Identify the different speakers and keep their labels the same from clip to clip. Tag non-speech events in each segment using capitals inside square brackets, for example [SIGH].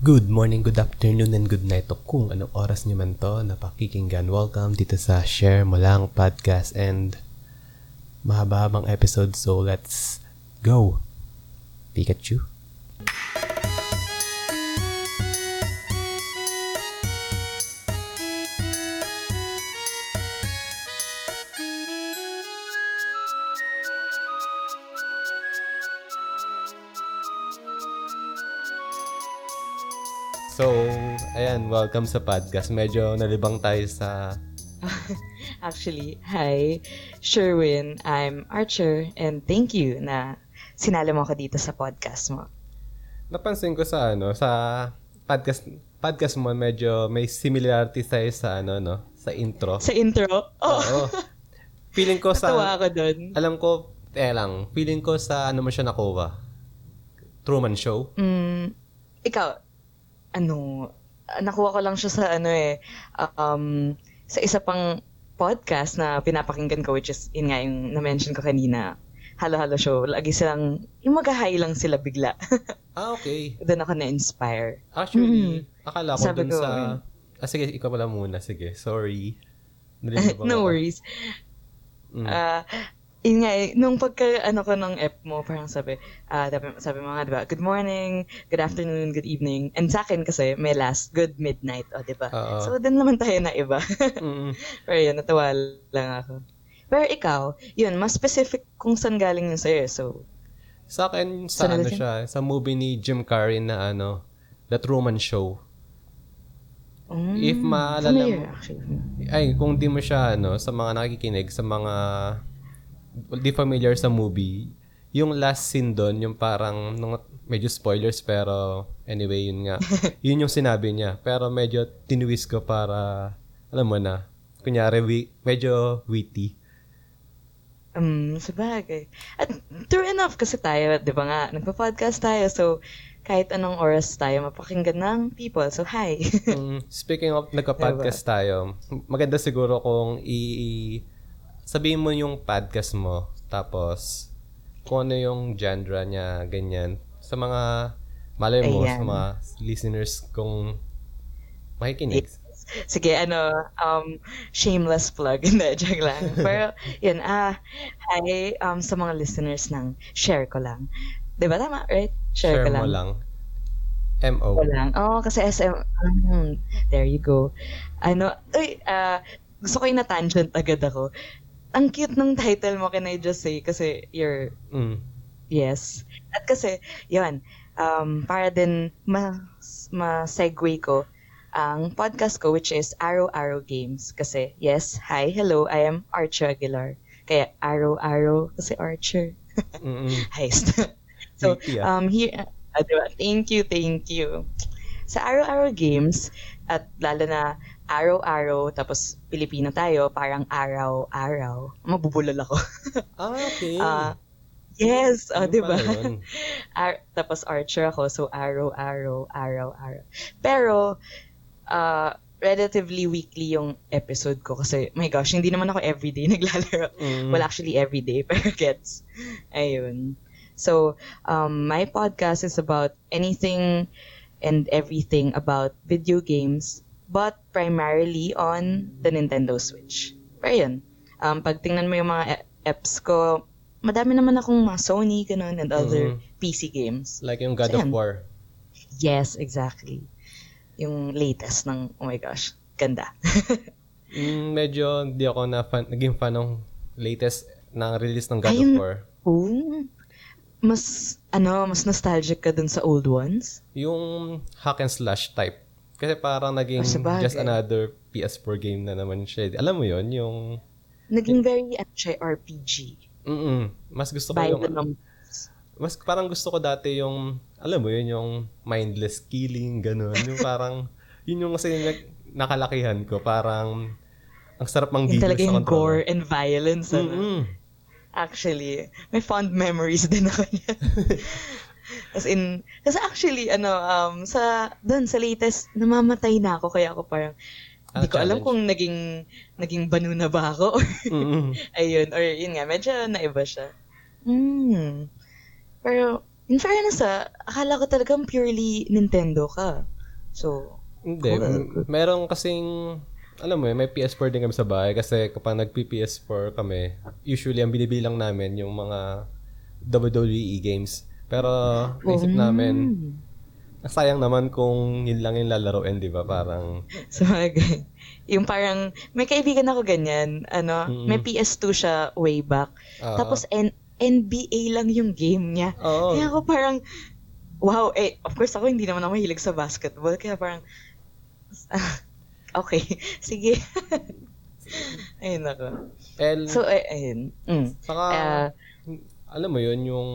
Speaker 1: Good morning, good afternoon, and good night to kung anong oras nyo man to na pakikinggan. Welcome dito sa Share Mo Lang Podcast and mahaba-habang episode so let's go! Pikachu? Welcome sa podcast. Medyo nalibang tayo sa... [LAUGHS]
Speaker 2: Actually, hi, Sherwin. I'm Archer and thank you na sinali mo ako dito sa podcast mo.
Speaker 1: Napansin ko sa ano, sa podcast podcast mo medyo may similarity tayo sa ano no, sa intro.
Speaker 2: Sa intro? Oh,
Speaker 1: Oo. [LAUGHS] Feeling ko sa
Speaker 2: Natuwa ako dun.
Speaker 1: alam ko eh lang, feeling ko sa ano mo siya nakuha. Truman Show.
Speaker 2: Mm, ikaw, ano, nakuha ko lang siya sa ano eh, um, sa isa pang podcast na pinapakinggan ko which is, yun nga yung na-mention ko kanina, halo-halo show. Lagi silang, yung mag-high lang sila bigla. [LAUGHS]
Speaker 1: Ah, okay.
Speaker 2: Doon ako na-inspire.
Speaker 1: Actually, akala ko
Speaker 2: Mm-hmm. Sabi
Speaker 1: dun
Speaker 2: ko,
Speaker 1: sa...
Speaker 2: yun.
Speaker 1: Ah, sige, ikaw pala muna. Sige, sorry. [LAUGHS]
Speaker 2: No worries.
Speaker 1: Mm.
Speaker 2: Ah, yun nga eh, nung pagka, ano ko ng app mo, parang sabi, ah, sabi, sabi mo nga, di ba, good morning, good afternoon, good evening. And sa akin kasi, may last, good midnight, o, di ba?
Speaker 1: Oo.
Speaker 2: So, din naman tayo na iba.
Speaker 1: Mm. [LAUGHS]
Speaker 2: Pero yun, natawa lang ako. Pero ikaw, yun, mas specific kung saan galing yun sa'yo. So,
Speaker 1: Sa akin, sa ano siya, sa movie ni Jim Carrey na ano, The Truman Show.
Speaker 2: mm,
Speaker 1: If maalala mo-. Ay, kung di mo siya, ano, sa mga nakikinig, sa mga di familiar sa movie, yung last scene doon, yung parang, nung, medyo spoilers, pero anyway, yun nga. [LAUGHS] yun yung sinabi niya. Pero medyo tinwist ko para, alam mo na, kunyari, wi- medyo witty.
Speaker 2: Um, sabagay. At true enough kasi tayo, di ba nga, nagpa-podcast tayo. So, kahit anong oras tayo mapakinggan ng people. So, hi.
Speaker 1: Mm, speaking of [LAUGHS] nagka-podcast tayo, maganda siguro kung i- sabihin mo yung podcast mo, tapos kung ano yung genre niya, ganyan. Sa mga, malay mo, sa
Speaker 2: Ayan.
Speaker 1: mga listeners kung makikinig.
Speaker 2: Sige, ano, um, shameless plug. [LAUGHS] Hindi, joke lang. [LAUGHS] Pero, yun, ah, hi, um, sa mga listeners ng share ko lang. Di ba tama, right? Share,
Speaker 1: Share
Speaker 2: ko lang.
Speaker 1: mo lang. M.O.
Speaker 2: Ko lang. Oo, kasi SM, mhm, there you go. Ano, uy, ah, gusto ko yung na-tangent agad ako. Ang cute ng title mo, can I just say, kasi you're
Speaker 1: Mm.
Speaker 2: Yes. At kasi, yun, um, para din mas, ma-segue ko ang podcast ko which is Arrow Arrow Games. Kasi, yes, hi, hello, I am Archer Aguilar. Kaya, Arrow Arrow, kasi Archer. [LAUGHS] Heist. [LAUGHS] so, um, here, ah, diba? thank you, thank you. Sa Arrow Arrow Games, at lalo na Arrow-Arrow, tapos Pilipino tayo, parang araw-araw. Mabubulol ako. [LAUGHS]
Speaker 1: Ah, okay.
Speaker 2: Ah, yes, oh, di ba? Ar- tapos archer ako, so araw, araw, araw, araw. Pero, uh, relatively weekly yung episode ko kasi, my gosh, hindi naman ako everyday [LAUGHS] naglalaro.
Speaker 1: Mm.
Speaker 2: Well, actually, everyday, [LAUGHS] pero gets. Ayun. So, um, my podcast is about anything and everything about video games, but primarily on the Nintendo Switch. Pero yun, um, pag tingnan mo yung mga e- apps ko, madami naman akong mga Sony, ganun, and other
Speaker 1: Mhm.
Speaker 2: PC games.
Speaker 1: Like yung God
Speaker 2: So,
Speaker 1: of
Speaker 2: yan.
Speaker 1: War.
Speaker 2: Yes, exactly. Yung latest ng, oh my gosh, ganda. [LAUGHS]
Speaker 1: Mm, medyo hindi ako na fan, naging fan ng latest na release ng God
Speaker 2: Ayun.
Speaker 1: of War.
Speaker 2: oh, mas, ano, mas nostalgic ka dun sa old ones?
Speaker 1: Yung hack and slash type. Kasi parang naging
Speaker 2: sabagay.
Speaker 1: just another PS4 game na naman siya. Alam mo yon yung...
Speaker 2: Naging very, ano siya, RPG.
Speaker 1: Mm Mas gusto ko
Speaker 2: By
Speaker 1: yung...
Speaker 2: the numbers.
Speaker 1: Mas parang gusto ko dati yung... Alam mo yun, yung mindless killing, ganun. Yung [LAUGHS] parang... yun yung kasi nag, nakalakihan ko. Parang... Ang sarap mang
Speaker 2: Yung
Speaker 1: gigil sa
Speaker 2: yung gore and violence. Ano?
Speaker 1: Mm-mm.
Speaker 2: Actually, may fond memories din ako niyan. [LAUGHS] As in, kasi actually, ano, um, sa, dun, sa latest, namamatay na ako, kaya ako parang,
Speaker 1: Ah,
Speaker 2: hindi ko alam
Speaker 1: challenge.
Speaker 2: kung naging, naging banu na ba ako, or, [LAUGHS]
Speaker 1: Mm-mm.
Speaker 2: ayun, or yun nga, medyo naiba siya. Hmm. Pero, In fairness ah, akala ko talagang purely Nintendo ka. So,
Speaker 1: Hindi,
Speaker 2: Cool.
Speaker 1: m- meron kasing, alam mo eh, may PS4 din kami sa bahay kasi kapag nag-PS4 kami, usually ang binibilang namin yung mga WWE games. Pero naisip namin,
Speaker 2: Mm.
Speaker 1: sayang naman kung yun lang yung lalaroin, di ba? Parang,
Speaker 2: So, okay. [LAUGHS] Yung parang, may kaibigan ako ganyan, ano,
Speaker 1: Mm-mm.
Speaker 2: may PS2 siya way back.
Speaker 1: ah,
Speaker 2: Tapos, N- NBA lang yung game niya.
Speaker 1: oo.
Speaker 2: Kaya ako parang, wow, eh, of course ako hindi naman ako mahilig sa basketball, kaya parang, ah, [LAUGHS] okay, [LAUGHS] sige. ayun ako.
Speaker 1: And,
Speaker 2: So, eh, ayun. Mm.
Speaker 1: saka,
Speaker 2: Ah,
Speaker 1: alam mo yun, yung,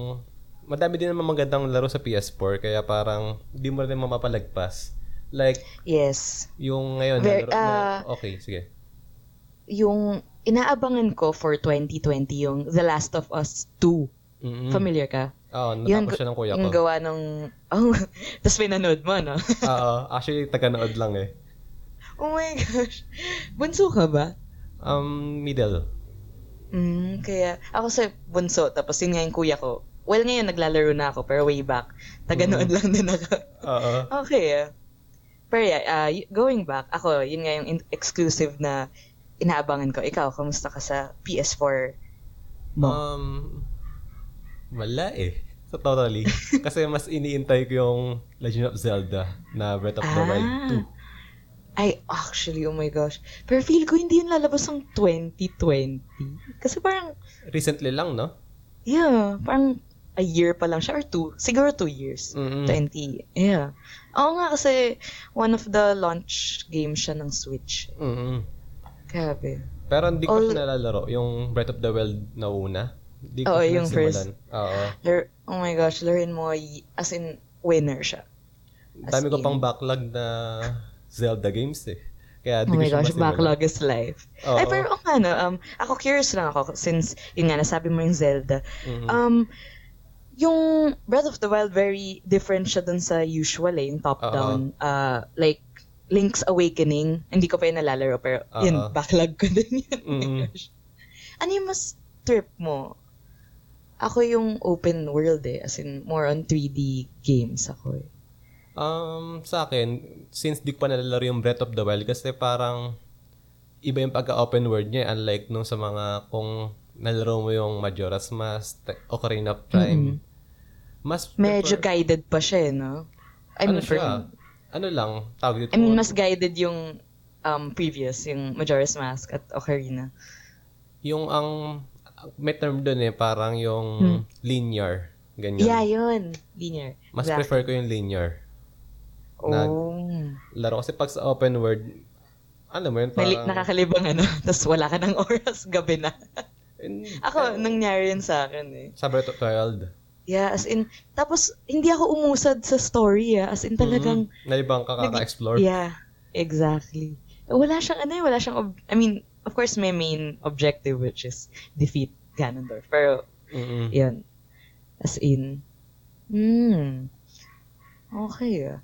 Speaker 1: madami din naman magandang laro sa PS4, kaya parang, di mo rin mapapalagpas. Like,
Speaker 2: yes.
Speaker 1: yung ngayon,
Speaker 2: Ver-
Speaker 1: na, na,
Speaker 2: ah,
Speaker 1: okay, sige.
Speaker 2: Yung inaabangan ko for 2020, yung The Last of Us 2.
Speaker 1: Mm-mm.
Speaker 2: Familiar ka?
Speaker 1: Oo,
Speaker 2: Yun,
Speaker 1: natapos siya ng kuya ko.
Speaker 2: Yung gawa ng, oh, [LAUGHS] tapos pinanood mo, no? [LAUGHS]
Speaker 1: Oo, actually, taga-nood lang eh.
Speaker 2: Oh my gosh. Bunso ka ba?
Speaker 1: Um, middle.
Speaker 2: Mm, kaya ako sa bunso, tapos yun nga yung kuya ko. Well, ngayon naglalaro na ako, pero way back, taganood lang din ako.
Speaker 1: Oo.
Speaker 2: okay, ah. Pero yeah, ah, y- going back, ako, yun nga yung in- exclusive na inaabangan ko. Ikaw, kamusta ka sa PS4 mo?
Speaker 1: Um, wala eh. So, totally. [LAUGHS] Kasi mas iniintay ko yung Legend of Zelda na Breath of the Wild
Speaker 2: Ah. Ay, actually, oh my gosh. Pero feel ko hindi yun lalabas ng 2020. Kasi parang,
Speaker 1: 2. Recently lang, no?
Speaker 2: yeah, parang a year pa lang siya or two. Siguro two years.
Speaker 1: Mm-mm.
Speaker 2: 20. Yeah. Oo nga kasi one of the launch games siya ng Switch.
Speaker 1: Mm-mm.
Speaker 2: Grabe.
Speaker 1: Pero hindi ko
Speaker 2: All-
Speaker 1: siya nalalaro. Yung Breath of the Wild na una. Hindi ko
Speaker 2: Oo,
Speaker 1: siya
Speaker 2: yung
Speaker 1: nasimulan. Oo.
Speaker 2: Lar- oh my gosh, laruin mo, as in, winner siya. As
Speaker 1: Dami ko
Speaker 2: in-
Speaker 1: pang backlog na Zelda games eh. Kaya di
Speaker 2: Oh
Speaker 1: ko
Speaker 2: my gosh, backlog is life.
Speaker 1: Oo.
Speaker 2: Ay, pero okay ano, um, ako curious lang ako, since, yun nga, nasabi mo yung Zelda.
Speaker 1: Mhm.
Speaker 2: Um, yung Breath of the Wild, very different siya dun sa usual eh, yung top-down. Uh, like, Link's Awakening, hindi ko pa yun nalalaro, pero yun,
Speaker 1: Oo.
Speaker 2: backlog ko din yun. Gosh. [LAUGHS] [LAUGHS] Ano yung mas trip mo? Ako yung open world eh, as in, more on 3D games ako eh.
Speaker 1: Um, sa akin, since di ko pa nalalaro yung Breath of the Wild kasi parang iba yung pagka-open world niya unlike nung sa mga kung nalaro mo yung Majora's Mask, Ocarina of Time. Mas
Speaker 2: Medyo
Speaker 1: prefer-
Speaker 2: guided pa siya eh, no? I
Speaker 1: ano
Speaker 2: mean, for
Speaker 1: siya? Ano lang, tawag dito.
Speaker 2: I mean, mas guided yung um, previous, yung Majora's Mask at Ocarina.
Speaker 1: yung ang may term doon eh, parang yung linear. Ganyan.
Speaker 2: Hmm. Yeah, yun. Linear.
Speaker 1: Mas
Speaker 2: Exactly.
Speaker 1: prefer ko yung linear. na-
Speaker 2: Oh.
Speaker 1: Laro kasi pag sa open world, alam mo yun, parang...
Speaker 2: nakakalibang ano, [LAUGHS] tapos wala ka ng [LAUGHS] oras, gabi na.
Speaker 1: In-
Speaker 2: Ako, nangyari yun sa akin eh.
Speaker 1: sa Breath of the Wild.
Speaker 2: Yeah, as in, tapos hindi ako umusad sa story ah. As in talagang,
Speaker 1: Mhm. Naibang ka kaka-explore.
Speaker 2: yeah, exactly. Wala siyang ano eh, wala siyang, ob- I mean, of course may main objective which is defeat Ganondorf. Pero,
Speaker 1: Mm-mm.
Speaker 2: yun. As in, hmm, okay ah.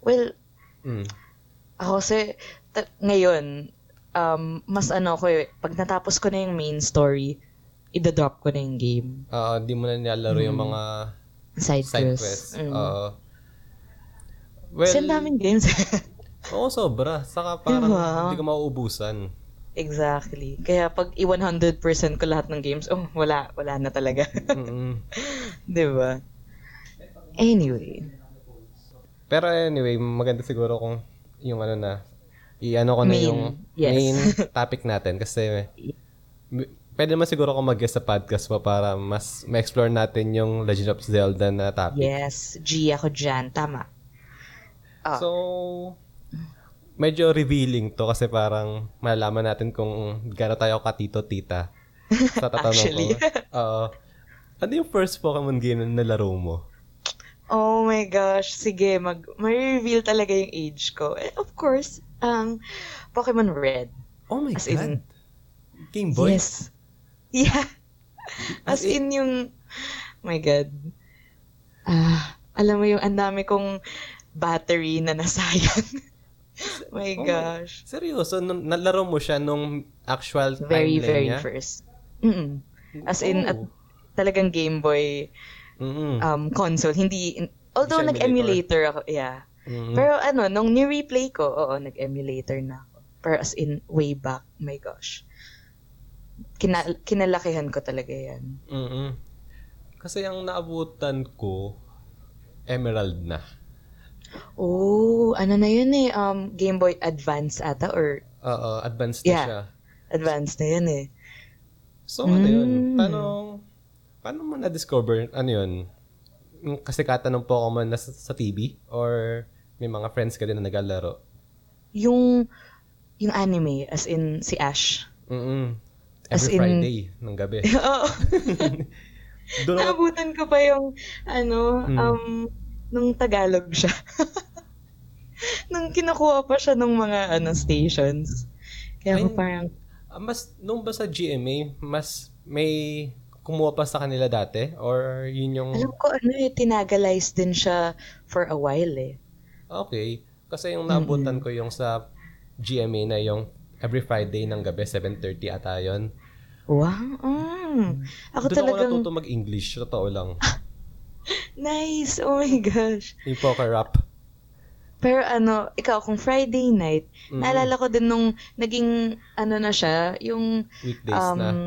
Speaker 2: Well,
Speaker 1: Mm.
Speaker 2: Ako kasi, ta- ngayon, um, mas ano ko eh, pag natapos ko na yung main story, ida-drop ko na yung game.
Speaker 1: Ah, di mo na nilalaro yung mga
Speaker 2: Side,
Speaker 1: side
Speaker 2: quests.
Speaker 1: quests.
Speaker 2: Mm.
Speaker 1: Oo. well,
Speaker 2: Kasi daming games. [LAUGHS]
Speaker 1: oo, sobra. Saka parang
Speaker 2: Diba?
Speaker 1: hindi ko mauubusan.
Speaker 2: exactly. Kaya pag i-100% ko lahat ng games, oh, wala, wala na talaga.
Speaker 1: Mm-mm. [LAUGHS]
Speaker 2: 'Di ba? Anyway.
Speaker 1: Pero anyway, maganda siguro kung yung ano na, i-ano ko na
Speaker 2: Main,
Speaker 1: yung
Speaker 2: yes.
Speaker 1: main [LAUGHS] topic natin kasi pwede naman siguro ako mag-guest sa podcast mo para mas ma-explore natin yung Legend of Zelda na topic.
Speaker 2: Yes, G ako dyan. Tama. Ah.
Speaker 1: So, medyo revealing to kasi parang malalaman natin kung gano'n tayo katito-tita. Sa [LAUGHS] tatanong
Speaker 2: Actually.
Speaker 1: ko. [LAUGHS] Oo. ano yung first Pokemon game na nalaro mo?
Speaker 2: Oh my gosh, sige, mag may-reveal talaga yung age ko. Eh, of course, ang Pokemon Red.
Speaker 1: Oh my
Speaker 2: As
Speaker 1: God.
Speaker 2: in-
Speaker 1: Game Boy?
Speaker 2: Yes. [LAUGHS] Yeah. As in yung, my God. Ah, alam mo yung ang dami kong battery na nasayang. [LAUGHS] my
Speaker 1: Oh my-
Speaker 2: gosh.
Speaker 1: Seryoso, nung nalaro mo siya nung actual
Speaker 2: Very,
Speaker 1: timeline
Speaker 2: very
Speaker 1: niya?
Speaker 2: first. Mm As in,
Speaker 1: Oh.
Speaker 2: at talagang Game Boy
Speaker 1: Mm-mm.
Speaker 2: um, console. Hindi, although nag-emulator ako, yeah.
Speaker 1: Mm-mm.
Speaker 2: Pero ano, nung ni-replay ko, oo, nag-emulator na ako. Pero as in, way back, my gosh. Kina kinalakihan ko talaga yan.
Speaker 1: Mm-mm. Kasi ang naabutan ko, Emerald na.
Speaker 2: Oh, ano na yun eh, um, Game Boy Advance ata, or
Speaker 1: Oo, advanced na
Speaker 2: Yeah.
Speaker 1: siya.
Speaker 2: Advance na yun eh.
Speaker 1: So, ano yun?
Speaker 2: Mm.
Speaker 1: Paano, paano mo na-discover, ano yun? Yung kasikatan ng Pokemon na sa, sa TV? Or may mga friends ka din na naglalaro?
Speaker 2: Yung, yung anime, as in, si Ash.
Speaker 1: Mm
Speaker 2: As
Speaker 1: Every
Speaker 2: in-
Speaker 1: Friday ng gabi. [LAUGHS]
Speaker 2: Oo. [LAUGHS]
Speaker 1: Doon
Speaker 2: Naabutan ko pa yung, ano,
Speaker 1: Mm.
Speaker 2: um, nung Tagalog siya. [LAUGHS] nung kinukuha pa siya ng mga, ano, stations. Kaya
Speaker 1: Ay,
Speaker 2: parang,
Speaker 1: ah, mas, nung ba sa GMA, mas may kumuha pa sa kanila dati? Or yun yung,
Speaker 2: alam ko, ano eh, tinagalize din siya for a while eh.
Speaker 1: Okay. Kasi yung naabutan ko yung sa GMA na yung every Friday ng gabi, 7.30 ata yun.
Speaker 2: Wow. Mm. Ako
Speaker 1: Doon
Speaker 2: talagang,
Speaker 1: ako natuto mag-English, totoo lang. [LAUGHS]
Speaker 2: nice. Oh my gosh.
Speaker 1: Yung poker rap.
Speaker 2: Pero ano, ikaw, kung Friday night,
Speaker 1: Mm.
Speaker 2: naalala ko din nung naging, ano na siya, yung,
Speaker 1: Weekdays na.
Speaker 2: um,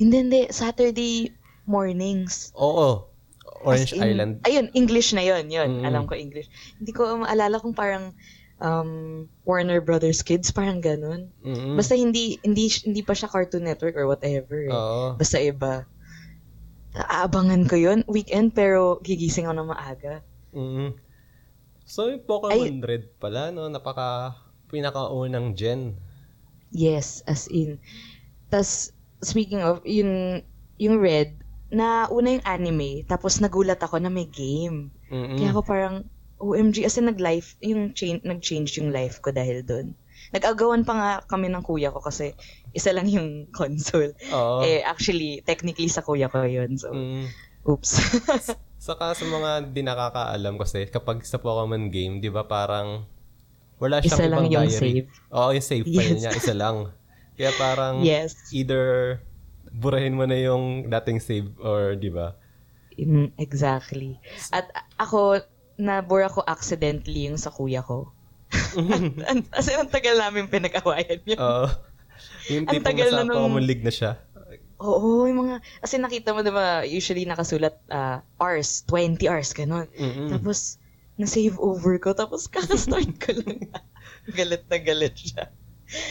Speaker 2: hindi, hindi, Saturday mornings.
Speaker 1: Oo. Orange
Speaker 2: in-
Speaker 1: Island.
Speaker 2: Ayun, English na yun, yun.
Speaker 1: Mm.
Speaker 2: Alam ko English. Hindi ko maalala kung parang um, Warner Brothers Kids, parang ganun.
Speaker 1: Mm-mm.
Speaker 2: Basta hindi, hindi, hindi pa siya Cartoon Network or whatever. eh. Basta iba. Aabangan ko yun, weekend, pero gigising ako na maaga.
Speaker 1: Mm-mm. So, yung Pokemon Red pala, no? Napaka, pinakaunang gen.
Speaker 2: Yes, as in. Tas, speaking of, yung, yung Red, na una yung anime, tapos nagulat ako na may game.
Speaker 1: Mm-mm.
Speaker 2: Kaya ako parang, OMG, as in nag-life, yung change, nag-change yung life ko dahil doon. Nag-agawan pa nga kami ng kuya ko kasi isa lang yung [LAUGHS] console.
Speaker 1: Oo.
Speaker 2: Eh, actually, technically sa kuya ko yun. So,
Speaker 1: Mm.
Speaker 2: oops.
Speaker 1: Saka sa mga di nakakaalam kasi kapag sa Pokemon game, di ba parang wala
Speaker 2: Isa
Speaker 1: siyang
Speaker 2: lang
Speaker 1: ibang
Speaker 2: yung
Speaker 1: diary.
Speaker 2: save.
Speaker 1: Oo, yung save file
Speaker 2: Yes.
Speaker 1: niya, isa lang. Kaya parang [LAUGHS]
Speaker 2: yes.
Speaker 1: either burahin mo na yung dating save or di ba?
Speaker 2: Mm, exactly. At ako, nabore ako accidentally yung sa kuya ko. [LAUGHS] An- As in, ang tagal namin pinag-awayan yun.
Speaker 1: Oo. yung
Speaker 2: Ang
Speaker 1: tipong
Speaker 2: tagal na nung-
Speaker 1: League na siya.
Speaker 2: Oo, yung mga, kasi nakita mo diba, usually nakasulat ah, hours, 20 hours, ganun.
Speaker 1: Mm-mm.
Speaker 2: Tapos, na-save over ko, tapos kakastart ko lang. [LAUGHS] galit na galit siya.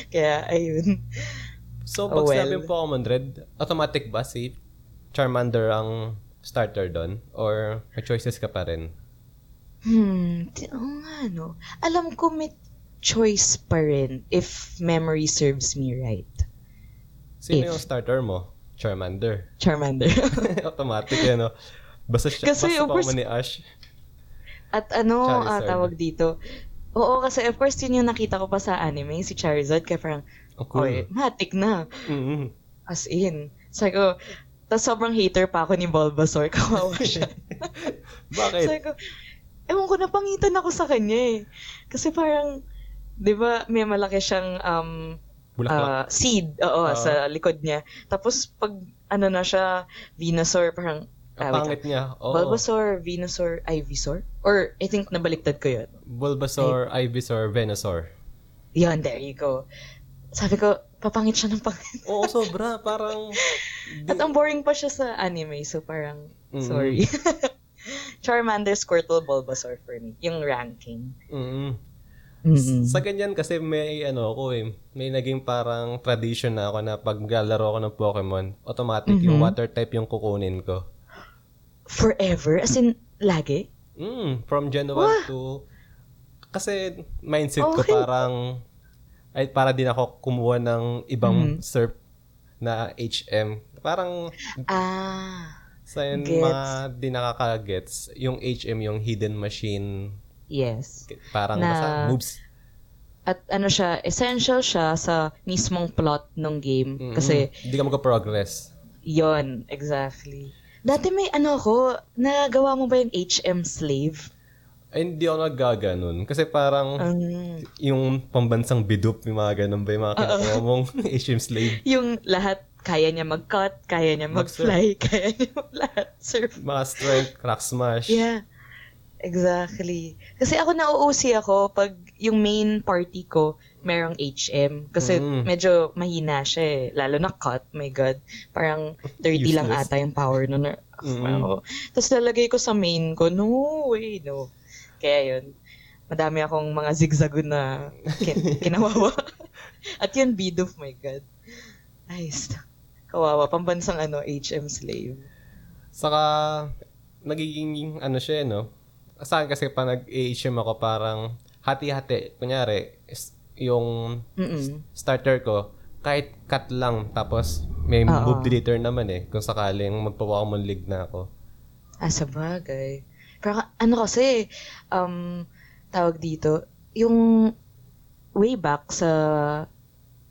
Speaker 2: Kaya, ayun.
Speaker 1: So,
Speaker 2: Oh,
Speaker 1: pag
Speaker 2: well.
Speaker 1: sinabing Pokemon Red, automatic ba si Charmander ang starter doon? Or may choices ka pa rin?
Speaker 2: Hmm, oo nga, no. Alam ko may choice pa rin if memory serves me right.
Speaker 1: Sino
Speaker 2: If.
Speaker 1: yung starter mo? Charmander.
Speaker 2: Charmander. [LAUGHS]
Speaker 1: automatic yan, no? Basta, siya,
Speaker 2: Kasi,
Speaker 1: basta
Speaker 2: course-
Speaker 1: ni Ash.
Speaker 2: At ano,
Speaker 1: Charizard.
Speaker 2: tawag dito. Oo, kasi of course, yun yung nakita ko pa sa anime, si Charizard, kaya parang,
Speaker 1: Cool.
Speaker 2: oy, matik na.
Speaker 1: Mm-mm.
Speaker 2: As in. Sabi ko, tapos sobrang hater pa ako ni Bulbasaur, [LAUGHS] kawawa siya. [LAUGHS]
Speaker 1: Bakit?
Speaker 2: Sabi ko, ewan ko, napangitan ako sa kanya eh. Kasi parang, di ba, may malaki siyang um,
Speaker 1: Bulaklak.
Speaker 2: ah, seed oo,
Speaker 1: Oo.
Speaker 2: sa likod niya. Tapos pag ano na siya, Venusaur, parang,
Speaker 1: Ang
Speaker 2: ah,
Speaker 1: pangit niya. Oo.
Speaker 2: Bulbasaur, Venusaur, Ivysaur? Or I think nabaliktad ko yun.
Speaker 1: Bulbasaur, Ivysaur, Venusaur.
Speaker 2: Yun, there you go. Sabi ko, papangit siya ng pangit. [LAUGHS]
Speaker 1: Oo, sobra. Parang...
Speaker 2: At ang boring pa siya sa anime, so parang,
Speaker 1: Mm.
Speaker 2: sorry. [LAUGHS] Charmander, Squirtle, Bulbasaur for me. Yung ranking.
Speaker 1: Mm.
Speaker 2: Mm-hmm.
Speaker 1: Sa ganyan kasi may ano ako eh, may naging parang tradition na ako na pag lalaro ako ng Pokemon, automatic yung
Speaker 2: Mhm.
Speaker 1: water type yung kukunin ko.
Speaker 2: Forever? As in, lagi?
Speaker 1: Mm, from Gen 1
Speaker 2: Wah!
Speaker 1: to... Kasi mindset ko
Speaker 2: Okay.
Speaker 1: parang... Ay, para din ako kumuha ng ibang
Speaker 2: Mhm.
Speaker 1: SERP na HM. Parang
Speaker 2: Ah,
Speaker 1: sa yun,
Speaker 2: Gets.
Speaker 1: mga di nakaka-gets, yung HM, yung hidden machine,
Speaker 2: yes.
Speaker 1: parang
Speaker 2: Na-
Speaker 1: basta moves.
Speaker 2: At ano siya, essential siya sa mismong plot ng game.
Speaker 1: Mm-mm.
Speaker 2: Kasi,
Speaker 1: Hindi ka mag-progress.
Speaker 2: yon exactly. Dati may ano ako, nagawa mo ba yung HM slave?
Speaker 1: Ay, hindi ako naggaganon. Kasi parang
Speaker 2: Um,
Speaker 1: yung pambansang bidup, yung mga ganun ba yung mga kinukuha mong [LAUGHS] HM slave.
Speaker 2: yung lahat kaya niya mag-cut, kaya niya mag-fly, [LAUGHS] kaya niya mag-lahat. Surf.
Speaker 1: Mga strength, crack smash.
Speaker 2: Yeah. Exactly. Kasi ako nauusi ako pag yung main party ko, merong HM. Kasi
Speaker 1: Mm.
Speaker 2: medyo mahina siya eh. Lalo na cut, my God. Parang 30 lang ata yung power nun.
Speaker 1: Mm.
Speaker 2: Ako. Tapos lalagay ko sa main ko, no way, no. Kaya yun, madami akong mga zigzagoon na kin- [LAUGHS] kinawawa. At yun, bid of my God. Nice. Kawawa. Pambansang ano, HM slave.
Speaker 1: Saka, nagiging, ano siya, eh, no? Sa akin kasi pa nag-HM ako parang hati-hati. Kunyari, yung
Speaker 2: Mm-mm.
Speaker 1: starter ko, kahit cut lang, tapos may
Speaker 2: Oo.
Speaker 1: move deleter naman eh, kung sakaling magpa-Pokemon League na ako.
Speaker 2: Ah, sa bagay. Pero ano kasi, um, tawag dito, yung way back sa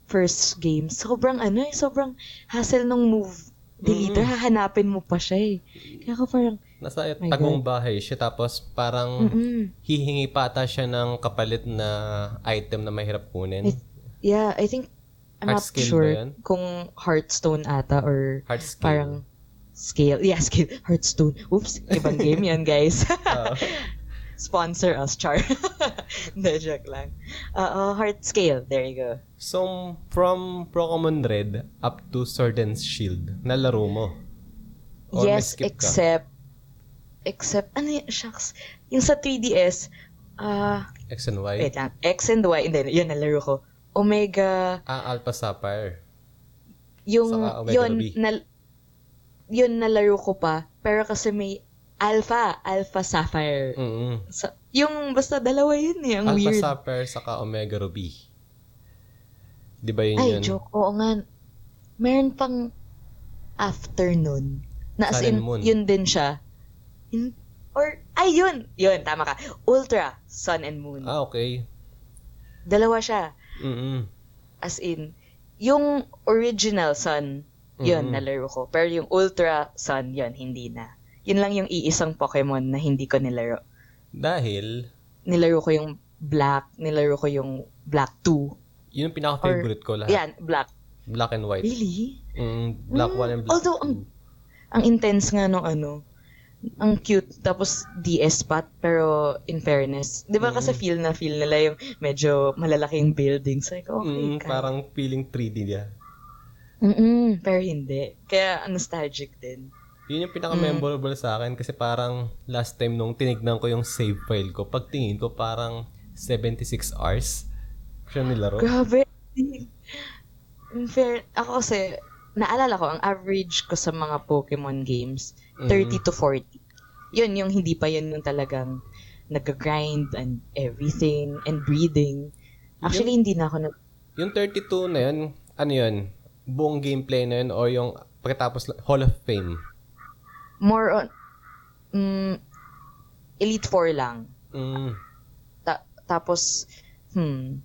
Speaker 2: first game, sobrang ano eh, sobrang hassle nung move deleter, hahanapin mo pa siya eh. Kaya ako parang,
Speaker 1: Nasa tagong bahay siya, tapos parang
Speaker 2: mm
Speaker 1: hihingi pa ata siya ng kapalit na item na mahirap kunin.
Speaker 2: It- yeah, I think, I'm
Speaker 1: Heart
Speaker 2: not sure kung Hearthstone ata or
Speaker 1: skill.
Speaker 2: parang scale. Yeah, [LAUGHS] scale. Hearthstone. Oops, ibang game yan, guys. [LAUGHS] [LAUGHS] Sponsor us, Char. Hindi, joke lang. Oo, heart scale. There you go.
Speaker 1: So, from Pokemon Red up to Sword and Shield, nalaro mo? Or
Speaker 2: yes,
Speaker 1: ka?
Speaker 2: except, except, ano yun, shucks. Yung sa 3DS, ah,
Speaker 1: X and Y?
Speaker 2: wait lang, X and Y, hindi, yun, nalaro ko. Omega,
Speaker 1: Ah, Alpha Sapphire.
Speaker 2: yung,
Speaker 1: Saka Omega
Speaker 2: yun,
Speaker 1: Ruby.
Speaker 2: nal, yun nalaro ko pa, pero kasi may Alpha, Alpha Sapphire.
Speaker 1: mm
Speaker 2: Sa, yung, basta dalawa yun eh, ang
Speaker 1: Alpha
Speaker 2: weird.
Speaker 1: Sapphire saka Omega Ruby. Di ba yun
Speaker 2: Ay,
Speaker 1: yun?
Speaker 2: joke. Oo nga. Meron pang afternoon. Na as
Speaker 1: Sun
Speaker 2: in,
Speaker 1: Moon.
Speaker 2: yun din siya. In, or, ay, yun! Yun, tama ka. Ultra, Sun and Moon.
Speaker 1: Ah, okay.
Speaker 2: Dalawa siya.
Speaker 1: Mm-mm.
Speaker 2: As in, yung original Sun, yun,
Speaker 1: Mhm.
Speaker 2: nalaro ko. Pero yung Ultra Sun, yun, hindi na. Yun lang yung iisang Pokemon na hindi ko nilaro.
Speaker 1: Dahil,
Speaker 2: Nilaro ko yung Black, nilaro ko yung Black 2.
Speaker 1: yun yung pinaka-favorite ko lahat.
Speaker 2: Yan, Black.
Speaker 1: Black and white.
Speaker 2: Really?
Speaker 1: Mm, black
Speaker 2: Mm,
Speaker 1: 1 and black
Speaker 2: although,
Speaker 1: 2.
Speaker 2: ang- Ang intense nga nung ano, ang cute, tapos DS pat, pero in fairness, di ba kasi
Speaker 1: Mm.
Speaker 2: feel na feel nila yung medyo malalaking buildings. Like, okay,
Speaker 1: Mm,
Speaker 2: kaya.
Speaker 1: parang feeling 3D niya.
Speaker 2: Mm-mm, pero hindi. Kaya nostalgic din.
Speaker 1: Yun yung pinaka-memorable sa akin kasi parang last time nung tinignan ko yung save file ko, pagtingin ko parang 76 hours siya nilaro.
Speaker 2: Grabe. In fair, ako kasi, naalala ko, ang average ko sa mga Pokemon games, 30
Speaker 1: Mm.
Speaker 2: to 40. Yun, yung hindi pa yun yung talagang nag-grind and everything and breeding. Actually, hindi na ako nag...
Speaker 1: Yung 32 na yun, ano yun? Buong gameplay na yun o yung pagkatapos Hall of Fame?
Speaker 2: More on... Mm, Elite Four lang.
Speaker 1: Mm.
Speaker 2: Ta- tapos, hmm...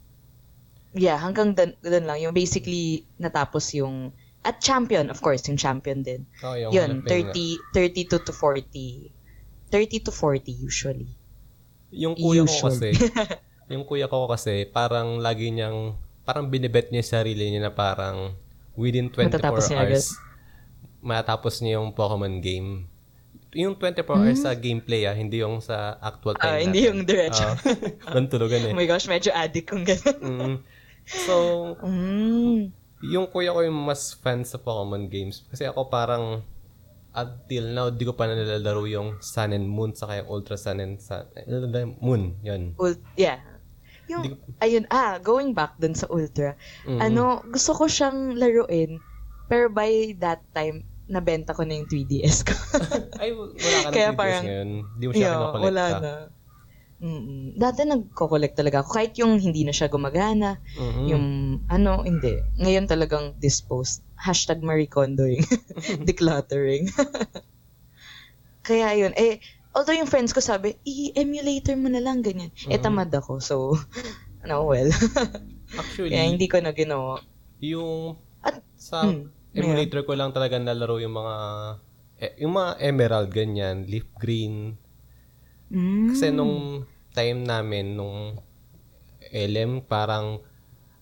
Speaker 2: Yeah, hanggang dun, dun lang. Yung basically, natapos yung... At champion, of course, yung champion din.
Speaker 1: Oh, yung
Speaker 2: Yun,
Speaker 1: of Fame nga.
Speaker 2: 30, 32 to 40. 30 to 40 usually.
Speaker 1: Yung kuya ko
Speaker 2: Usual.
Speaker 1: kasi, [LAUGHS] yung kuya ko kasi, parang lagi niyang, parang binibet niya sa sarili niya na parang within 24
Speaker 2: Matatapos niya agad.
Speaker 1: hours, matapos niya yung Pokemon game. Yung 24 hours sa gameplay ah, hindi yung sa actual time
Speaker 2: Hmm? Ah, hindi
Speaker 1: natin.
Speaker 2: yung diretso.
Speaker 1: Ah, [LAUGHS] Doon tulugan eh.
Speaker 2: Oh my gosh, medyo addict kung gano'n.
Speaker 1: Mm. So,
Speaker 2: Mm.
Speaker 1: yung kuya ko yung mas fan sa Pokemon games. Kasi ako parang, until now, di ko pa nalalaro yung Sun and Moon saka yung Ultra Sun and Sun, Moon, yun.
Speaker 2: Ul- yeah. Yung,
Speaker 1: Hindi
Speaker 2: ayun, ah, going back dun sa Ultra.
Speaker 1: Mm.
Speaker 2: Ano, gusto ko siyang laruin, pero by that time, nabenta ko na yung 3DS ko. [LAUGHS]
Speaker 1: Ay, wala ka ng
Speaker 2: Kaya
Speaker 1: 3DS
Speaker 2: parang-
Speaker 1: ngayon. Di mo siya kinakolekta.
Speaker 2: wala na. Mm-mm. Dati nagko-collect talaga ako. Kahit yung hindi na siya gumagana,
Speaker 1: Mhm.
Speaker 2: yung ano, hindi. Ngayon talagang disposed. Hashtag Marie Kondoing. [LAUGHS] [LAUGHS] Decluttering. Kaya yun. Eh, although yung friends ko sabi, i-emulator mo na lang, ganyan. Eh,
Speaker 1: Mhm.
Speaker 2: tamad ako. So, [LAUGHS] ano, well. [LAUGHS]
Speaker 1: Actually,
Speaker 2: Kaya hindi ko na ginawa.
Speaker 1: yung
Speaker 2: At-
Speaker 1: sa
Speaker 2: Hmm,
Speaker 1: emulator ko lang talaga nalaro yung mga eh, yung mga emerald ganyan, leaf green.
Speaker 2: Mm.
Speaker 1: Kasi nung time namin nung LM parang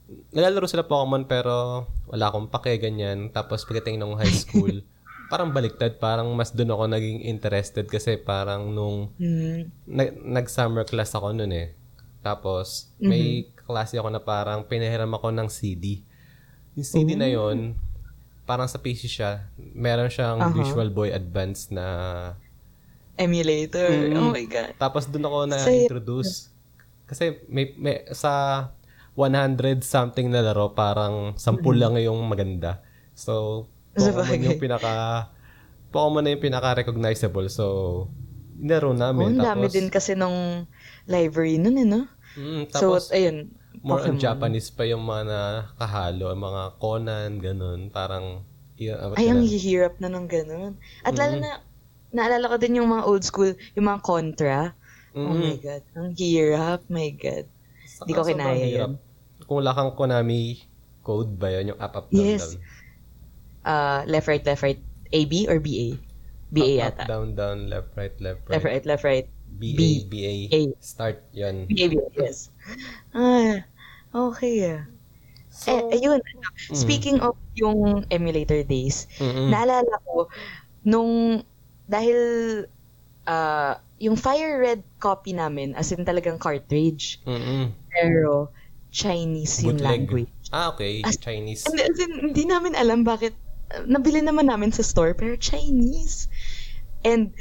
Speaker 1: Naglalaro sila Pokemon pero wala akong pake ganyan. Tapos pagdating ng high school, [LAUGHS] parang baliktad. Parang mas doon ako naging interested kasi parang nung
Speaker 2: Mm.
Speaker 1: nag- nag-summer class ako noon eh. Tapos, may klase ako na parang pinahiram ako ng CD. Yung CD na yon parang sa PC siya. Meron siyang
Speaker 2: Aha.
Speaker 1: Visual Boy Advance na...
Speaker 2: Emulator.
Speaker 1: Mm.
Speaker 2: Oh my God.
Speaker 1: Tapos doon ako
Speaker 2: Saya.
Speaker 1: na-introduce. Kasi may, may sa 100 something na laro, parang 10 lang yung maganda. So, Pokemon yung pinaka... Pokemon na yung pinaka-recognizable. So, naro
Speaker 2: Oh,
Speaker 1: namin.
Speaker 2: dami
Speaker 1: Tapos,
Speaker 2: din kasi nung library nun eh, no?
Speaker 1: Mm,
Speaker 2: So,
Speaker 1: tapos,
Speaker 2: ayun.
Speaker 1: more on
Speaker 2: Pokemon.
Speaker 1: Japanese pa yung mga nakahalo, ang mga Conan, ganun. Parang, abot
Speaker 2: Ay,
Speaker 1: na
Speaker 2: ang hihirap na ng ganun. At lalo na, naalala ko din yung mga old school, yung mga Contra. Oh
Speaker 1: Mm-mm.
Speaker 2: my God. Ang hirap. My God.
Speaker 1: Saka
Speaker 2: Di ko kinaya yun.
Speaker 1: Kung wala kang Konami code ba yun, yung up, up, down,
Speaker 2: Yes.
Speaker 1: down.
Speaker 2: Uh, left, right, left, right. AB or BA? BA
Speaker 1: up,
Speaker 2: yata.
Speaker 1: Up, down, down, left, right, left, right.
Speaker 2: Left, right, left, right.
Speaker 1: BA,
Speaker 2: B.
Speaker 1: BA.
Speaker 2: A.
Speaker 1: Start, yun.
Speaker 2: BA, BA, yes. Ah, okay.
Speaker 1: So,
Speaker 2: eh, ayun. Speaking of yung emulator days,
Speaker 1: mm-mm.
Speaker 2: naalala ko, nung, dahil, ah, yung Fire Red copy namin, as in talagang cartridge,
Speaker 1: Mm-mm.
Speaker 2: pero Chinese yung
Speaker 1: Bootleg.
Speaker 2: language.
Speaker 1: Ah, okay.
Speaker 2: As-
Speaker 1: Chinese.
Speaker 2: And, as in, hindi namin alam bakit, uh, nabili naman namin sa store, pero Chinese. And,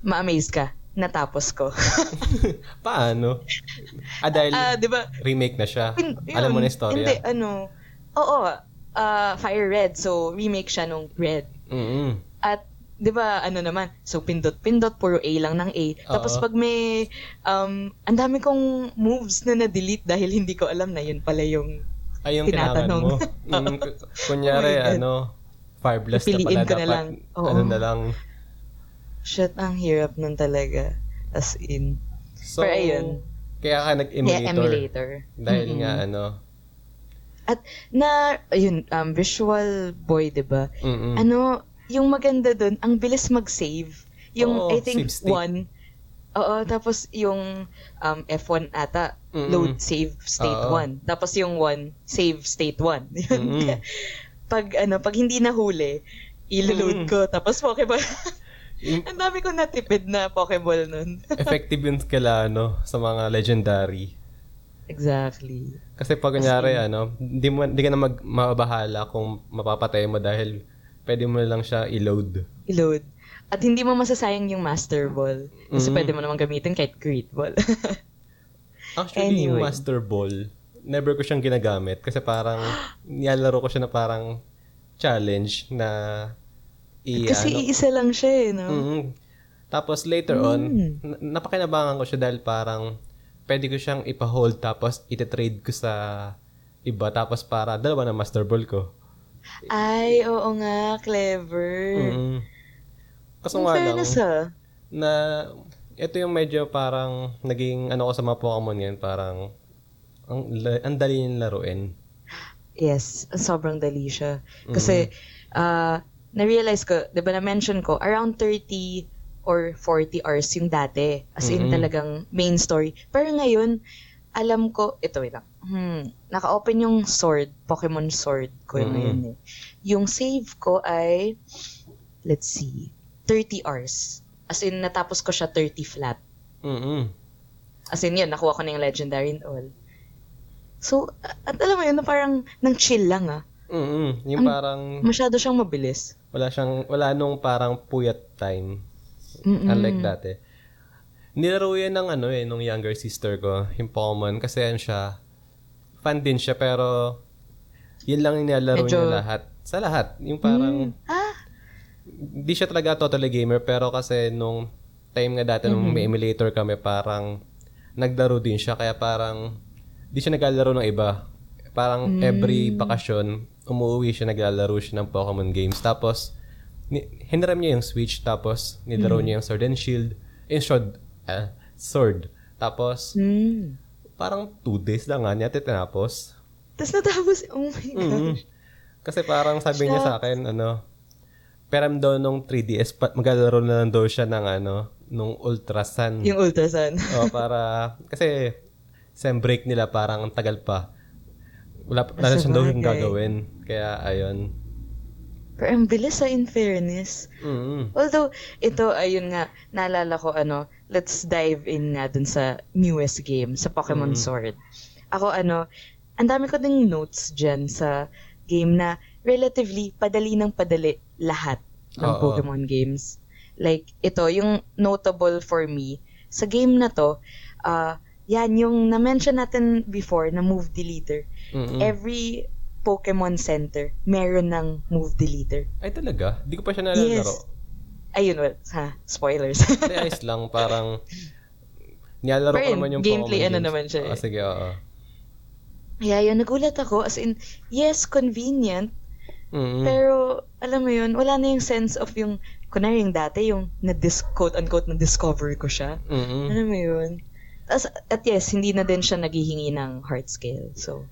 Speaker 2: ma-amaze ka, natapos ko. [LAUGHS]
Speaker 1: Paano? Ah, dahil
Speaker 2: Ah, di ba?
Speaker 1: remake na siya.
Speaker 2: Yun-
Speaker 1: Alam mo na yung storya.
Speaker 2: Hindi, ano, oo, ah, Fire Red, so remake siya nung Red.
Speaker 1: Mm-mm.
Speaker 2: At, di ba, ano naman, so pindot-pindot, puro A lang ng A. Tapos
Speaker 1: Oo.
Speaker 2: pag may, um, ang dami kong moves na na-delete dahil hindi ko alam na yun pala yung,
Speaker 1: Ay, yung kailangan
Speaker 2: Tinatanong.
Speaker 1: mo. [LAUGHS] Mm, ku- kunyari,
Speaker 2: Oh
Speaker 1: ano, Fire Blast na pala
Speaker 2: ko na
Speaker 1: dapat.
Speaker 2: lang. Oo.
Speaker 1: Ano na lang.
Speaker 2: shit, ang hirap nun talaga. As in,
Speaker 1: So,
Speaker 2: Pero ayun.
Speaker 1: Kaya ka nag-emulator.
Speaker 2: yeah, emulator.
Speaker 1: Dahil
Speaker 2: Mm-mm.
Speaker 1: nga, ano,
Speaker 2: At na, ayun, um, Visual Boy, di ba?
Speaker 1: mm
Speaker 2: Ano, yung maganda dun, ang bilis mag-save. Yung,
Speaker 1: Oo,
Speaker 2: I think, one. Oo, tapos yung um, F1 ata,
Speaker 1: Mm-mm.
Speaker 2: load save state
Speaker 1: Oo.
Speaker 2: 1. Tapos yung 1, save state 1. [LAUGHS] Yun. Pag, ano, pag hindi nahuli, ilo-load
Speaker 1: Mm.
Speaker 2: ko. Tapos Pokeball.
Speaker 1: Yung- [LAUGHS]
Speaker 2: ang dami ko natipid na Pokeball nun. [LAUGHS]
Speaker 1: effective yun kala, ano, sa mga legendary.
Speaker 2: exactly.
Speaker 1: Kasi pag kunyari, ano, hindi, mo, hindi ka na mag, mababahala kung mapapatay mo dahil pwede mo lang siya i-load.
Speaker 2: I-load. At hindi mo masasayang yung Master Ball. Kasi
Speaker 1: Mm.
Speaker 2: pwede mo naman gamitin kahit Great Ball. [LAUGHS]
Speaker 1: Actually, yung
Speaker 2: Anyway.
Speaker 1: Master Ball, never ko siyang ginagamit kasi parang [GASPS] nilalaro ko siya na parang challenge na i
Speaker 2: Kasi
Speaker 1: ano,
Speaker 2: iisa lang siya eh, no?
Speaker 1: Mm. Tapos later on,
Speaker 2: Mm.
Speaker 1: na- napakinabangan ko siya dahil parang pwede ko siyang ipa-hold tapos ititrade ko sa iba tapos para dalawa na master ball ko.
Speaker 2: Ay, oo nga, clever.
Speaker 1: Mm. Kaso nga lang,
Speaker 2: ah.
Speaker 1: na ito yung medyo parang naging ano ko sa mga Pokemon yan, parang ang, ang dali niyang laruin.
Speaker 2: Yes, sobrang dali siya. Kasi, ah, na-realize ko, di ba na-mention ko, around 30 or 40 hours yung dati. As in
Speaker 1: Mm-mm.
Speaker 2: talagang main story. Pero ngayon, alam ko, ito wait lang. Hmm, naka-open yung sword, Pokemon sword ko
Speaker 1: Mm-mm.
Speaker 2: ngayon eh. Yung save ko ay, let's see, 30 hours. As in, natapos ko siya 30 flat.
Speaker 1: Mm-mm.
Speaker 2: As in, yun, nakuha ko na yung legendary and all. So, at alam mo yun, na parang nang chill lang ah.
Speaker 1: Mm-mm. Yung
Speaker 2: Ang-
Speaker 1: parang
Speaker 2: Masyado siyang mabilis.
Speaker 1: wala siyang wala nung parang puyat time.
Speaker 2: Mm-mm.
Speaker 1: Unlike dati. Nilaro yan ng ano eh, nung younger sister ko, yung Pokemon, kasi yan siya, fan din siya, pero yun lang yung nilalaro
Speaker 2: Medyo-
Speaker 1: niya lahat. Sa lahat. Yung parang,
Speaker 2: Ah,
Speaker 1: di siya talaga totally gamer, pero kasi nung time nga dati, nung may emulator kami, parang naglaro din siya, kaya parang, di siya naglalaro ng iba. Parang every bakasyon, umuwi siya, naglalaro siya ng Pokemon games. Tapos, ni, hiniram niya yung Switch, tapos nilaro niya yung Sword and Shield, yung Sword, ah, Sword. Tapos,
Speaker 2: hmm.
Speaker 1: parang two days lang nga niya, tinapos.
Speaker 2: Tapos natapos, oh my
Speaker 1: Mm.
Speaker 2: gosh.
Speaker 1: Kasi parang sabi niya sa akin, ano, peram daw nung 3DS, pa, maglalaro na lang daw siya ng ano, nung Ultra Sun.
Speaker 2: Yung Ultrasun.
Speaker 1: o, para, kasi, sem break nila parang ang tagal pa. wala, wala
Speaker 2: Sa
Speaker 1: siyang daw yung gagawin. Kaya, ayun.
Speaker 2: Pero ang bilis sa in fairness.
Speaker 1: Mm.
Speaker 2: Although, ito, ayun nga, naalala ko, ano, let's dive in nga dun sa newest game, sa Pokemon
Speaker 1: Mm.
Speaker 2: Sword. Ako, ano, ang dami ko ding notes dyan sa game na relatively padali ng padali lahat ng
Speaker 1: Oo.
Speaker 2: Pokemon games. Like, ito, yung notable for me, sa game na to, ah, yan, yung na-mention natin before na move deleter.
Speaker 1: Mm-mm.
Speaker 2: Every Pokemon Center, meron ng move deleter.
Speaker 1: Ay, talaga? Di ko pa siya nalalaro.
Speaker 2: Yes. Ayun, well, ha, spoilers. [LAUGHS]
Speaker 1: Hindi, ayos lang. Parang, nilalaro ko naman yung
Speaker 2: gameplay,
Speaker 1: Pokemon
Speaker 2: ano
Speaker 1: games.
Speaker 2: naman siya.
Speaker 1: Ah, sige, oo.
Speaker 2: Kaya yun, nagulat ako. As in, yes, convenient.
Speaker 1: Mm-mm.
Speaker 2: Pero, alam mo yun, wala na yung sense of yung, kunwari yung dati, yung na quote-unquote, na-discover ko siya.
Speaker 1: Mm-mm.
Speaker 2: Alam mo yun? As, at yes, hindi na din siya naghihingi ng heart scale. So,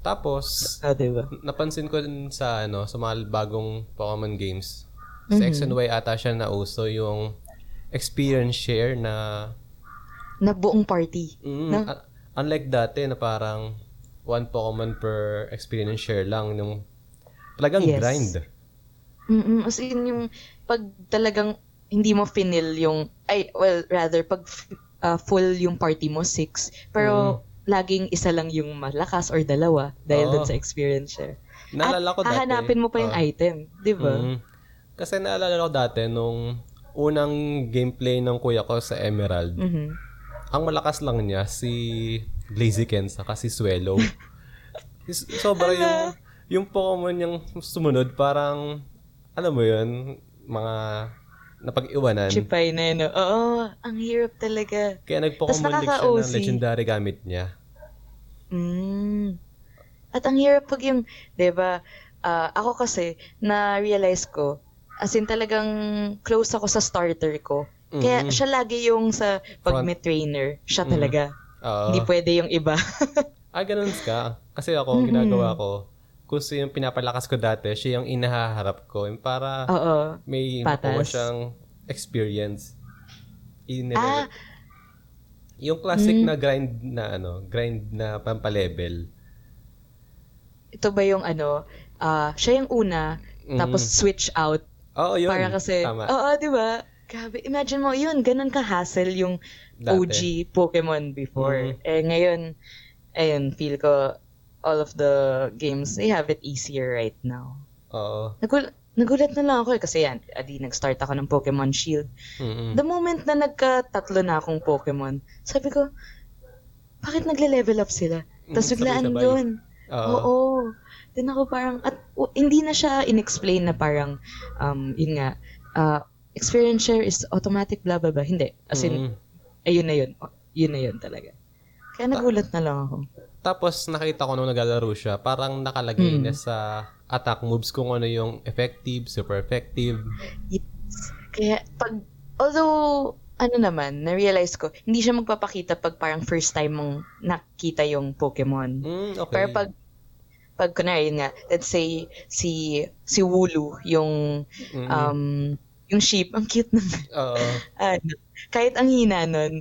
Speaker 1: Tapos,
Speaker 2: ah, diba?
Speaker 1: napansin ko din sa ano sa mga bagong Pokemon games sa
Speaker 2: Mhm.
Speaker 1: X and Y ata siya na uso yung experience share na
Speaker 2: Na buong party.
Speaker 1: mm,
Speaker 2: No?
Speaker 1: un- unlike dati na parang one Pokemon per experience share lang yung talagang
Speaker 2: Yes.
Speaker 1: grind.
Speaker 2: Mm-mm, as in, yung pag talagang hindi mo finil yung, ay, well, rather, pag uh, full yung party mo, six, pero laging isa lang yung malakas or dalawa dahil
Speaker 1: Oo.
Speaker 2: dun sa experience share.
Speaker 1: Naalala ko
Speaker 2: At
Speaker 1: dati.
Speaker 2: hahanapin mo pa yung
Speaker 1: ah,
Speaker 2: item, di ba?
Speaker 1: mm. Kasi naalala ko dati nung unang gameplay ng kuya ko sa Emerald,
Speaker 2: Mhm.
Speaker 1: ang malakas lang niya si Blaziken saka si Swellow. [LAUGHS] Sobra yung yung Pokemon niyang sumunod parang alam mo yun, mga napag-iwanan.
Speaker 2: Chipay na yun. no? Oo, ang hirap talaga.
Speaker 1: Kaya League siya ng legendary gamit niya.
Speaker 2: Mm. At ang hirap pag yung, di ba, ah, ako kasi, na-realize ko, as in talagang close ako sa starter ko. Kaya
Speaker 1: Mhm.
Speaker 2: siya lagi yung sa pag
Speaker 1: Front.
Speaker 2: may trainer, siya
Speaker 1: Mhm.
Speaker 2: talaga.
Speaker 1: Oo.
Speaker 2: Hindi pwede yung iba. [LAUGHS]
Speaker 1: Ah, ganun ka. Kasi ako,
Speaker 2: Mhm.
Speaker 1: ginagawa ko, kung sino yung pinapalakas ko dati, siya yung inahaharap ko. Yung para
Speaker 2: Oo.
Speaker 1: may makuha siyang experience. In
Speaker 2: Ah.
Speaker 1: Yung classic
Speaker 2: Mm.
Speaker 1: na grind na ano, grind na pampalevel.
Speaker 2: Ito ba yung ano, ah, siya yung una, tapos
Speaker 1: Mhm.
Speaker 2: switch out.
Speaker 1: Oo, yun.
Speaker 2: Para kasi,
Speaker 1: Tama.
Speaker 2: oo, di ba? Grabe, imagine mo, yun, ganun ka-hassle yung
Speaker 1: Dati.
Speaker 2: OG Pokemon before.
Speaker 1: Mhm.
Speaker 2: Eh, ngayon, ayun, feel ko, all of the games, they have it easier right now.
Speaker 1: Oo.
Speaker 2: Nagul- nagulat na lang ako eh, kasi yan, adi, nag-start ako ng Pokemon Shield.
Speaker 1: Mm-mm.
Speaker 2: The moment na nagka-tatlo na akong Pokemon, sabi ko, bakit nagle-level up sila? Tapos biglaan doon.
Speaker 1: Oo.
Speaker 2: Oo. Then ako parang, at o, hindi na siya in-explain na parang, um, yun nga, uh, experience share is automatic blah blah blah. Hindi. As in,
Speaker 1: Mm-mm.
Speaker 2: ayun na yun. Yun na yun talaga. Kaya nagulat na lang ako.
Speaker 1: Tapos nakita ko nung naglalaro siya, parang nakalagay
Speaker 2: Mm.
Speaker 1: na sa attack moves kung ano yung effective, super effective.
Speaker 2: Yes. Kaya pag, although, ano naman, na-realize ko, hindi siya magpapakita pag parang first time mong nakita yung Pokemon.
Speaker 1: Mm, okay.
Speaker 2: Pero pag, pag kunwari, yun nga, let's say, si, si Wooloo, yung,
Speaker 1: Mm-mm.
Speaker 2: um, yung sheep, ang cute ng,
Speaker 1: Oo. [LAUGHS]
Speaker 2: ano, kahit ang hina nun,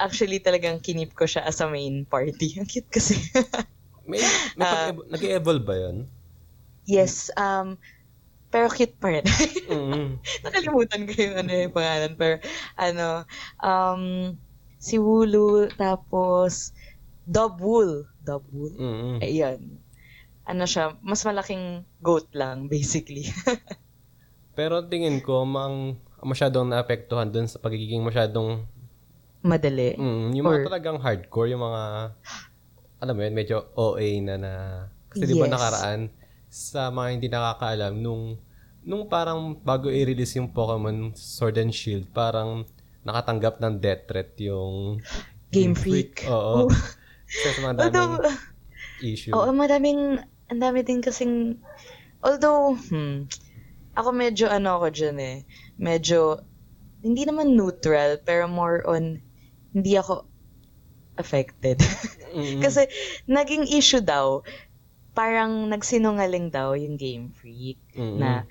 Speaker 2: actually talagang kinip ko siya as a main party. Ang cute kasi. [LAUGHS]
Speaker 1: May, may
Speaker 2: Ah.
Speaker 1: pag- nag-evolve ba yun?
Speaker 2: yes, um, pero cute pa rin. [LAUGHS]
Speaker 1: Mm-mm.
Speaker 2: Nakalimutan ko yung ano yung pangalan. Pero, ano, um, si Wooloo, tapos, Dobwool. Dobwool?
Speaker 1: Mm-mm.
Speaker 2: Ayun. Ano siya, mas malaking goat lang, basically.
Speaker 1: Pero tingin ko, mang masyadong naapektuhan dun sa pagiging masyadong,
Speaker 2: Madali.
Speaker 1: mm, yung mga
Speaker 2: Or-
Speaker 1: talagang hardcore, yung mga, alam mo yun, medyo OA na na, kasi di ba
Speaker 2: Yes.
Speaker 1: nakaraan, sa mga hindi nakakaalam, nung, nung parang bago i-release yung Pokemon Sword and Shield, parang nakatanggap ng death threat yung
Speaker 2: Game Freak.
Speaker 1: Oo.
Speaker 2: Oh.
Speaker 1: Kasi mga daming
Speaker 2: Although,
Speaker 1: issue.
Speaker 2: oo, madaming, ang dami din kasing, although, hmm, ako medyo ano ako dyan eh, medyo, hindi naman neutral, pero more on, hindi ako affected.
Speaker 1: Mm. [LAUGHS]
Speaker 2: Kasi, naging issue daw, parang nagsinungaling daw yung Game Freak.
Speaker 1: Mm.
Speaker 2: na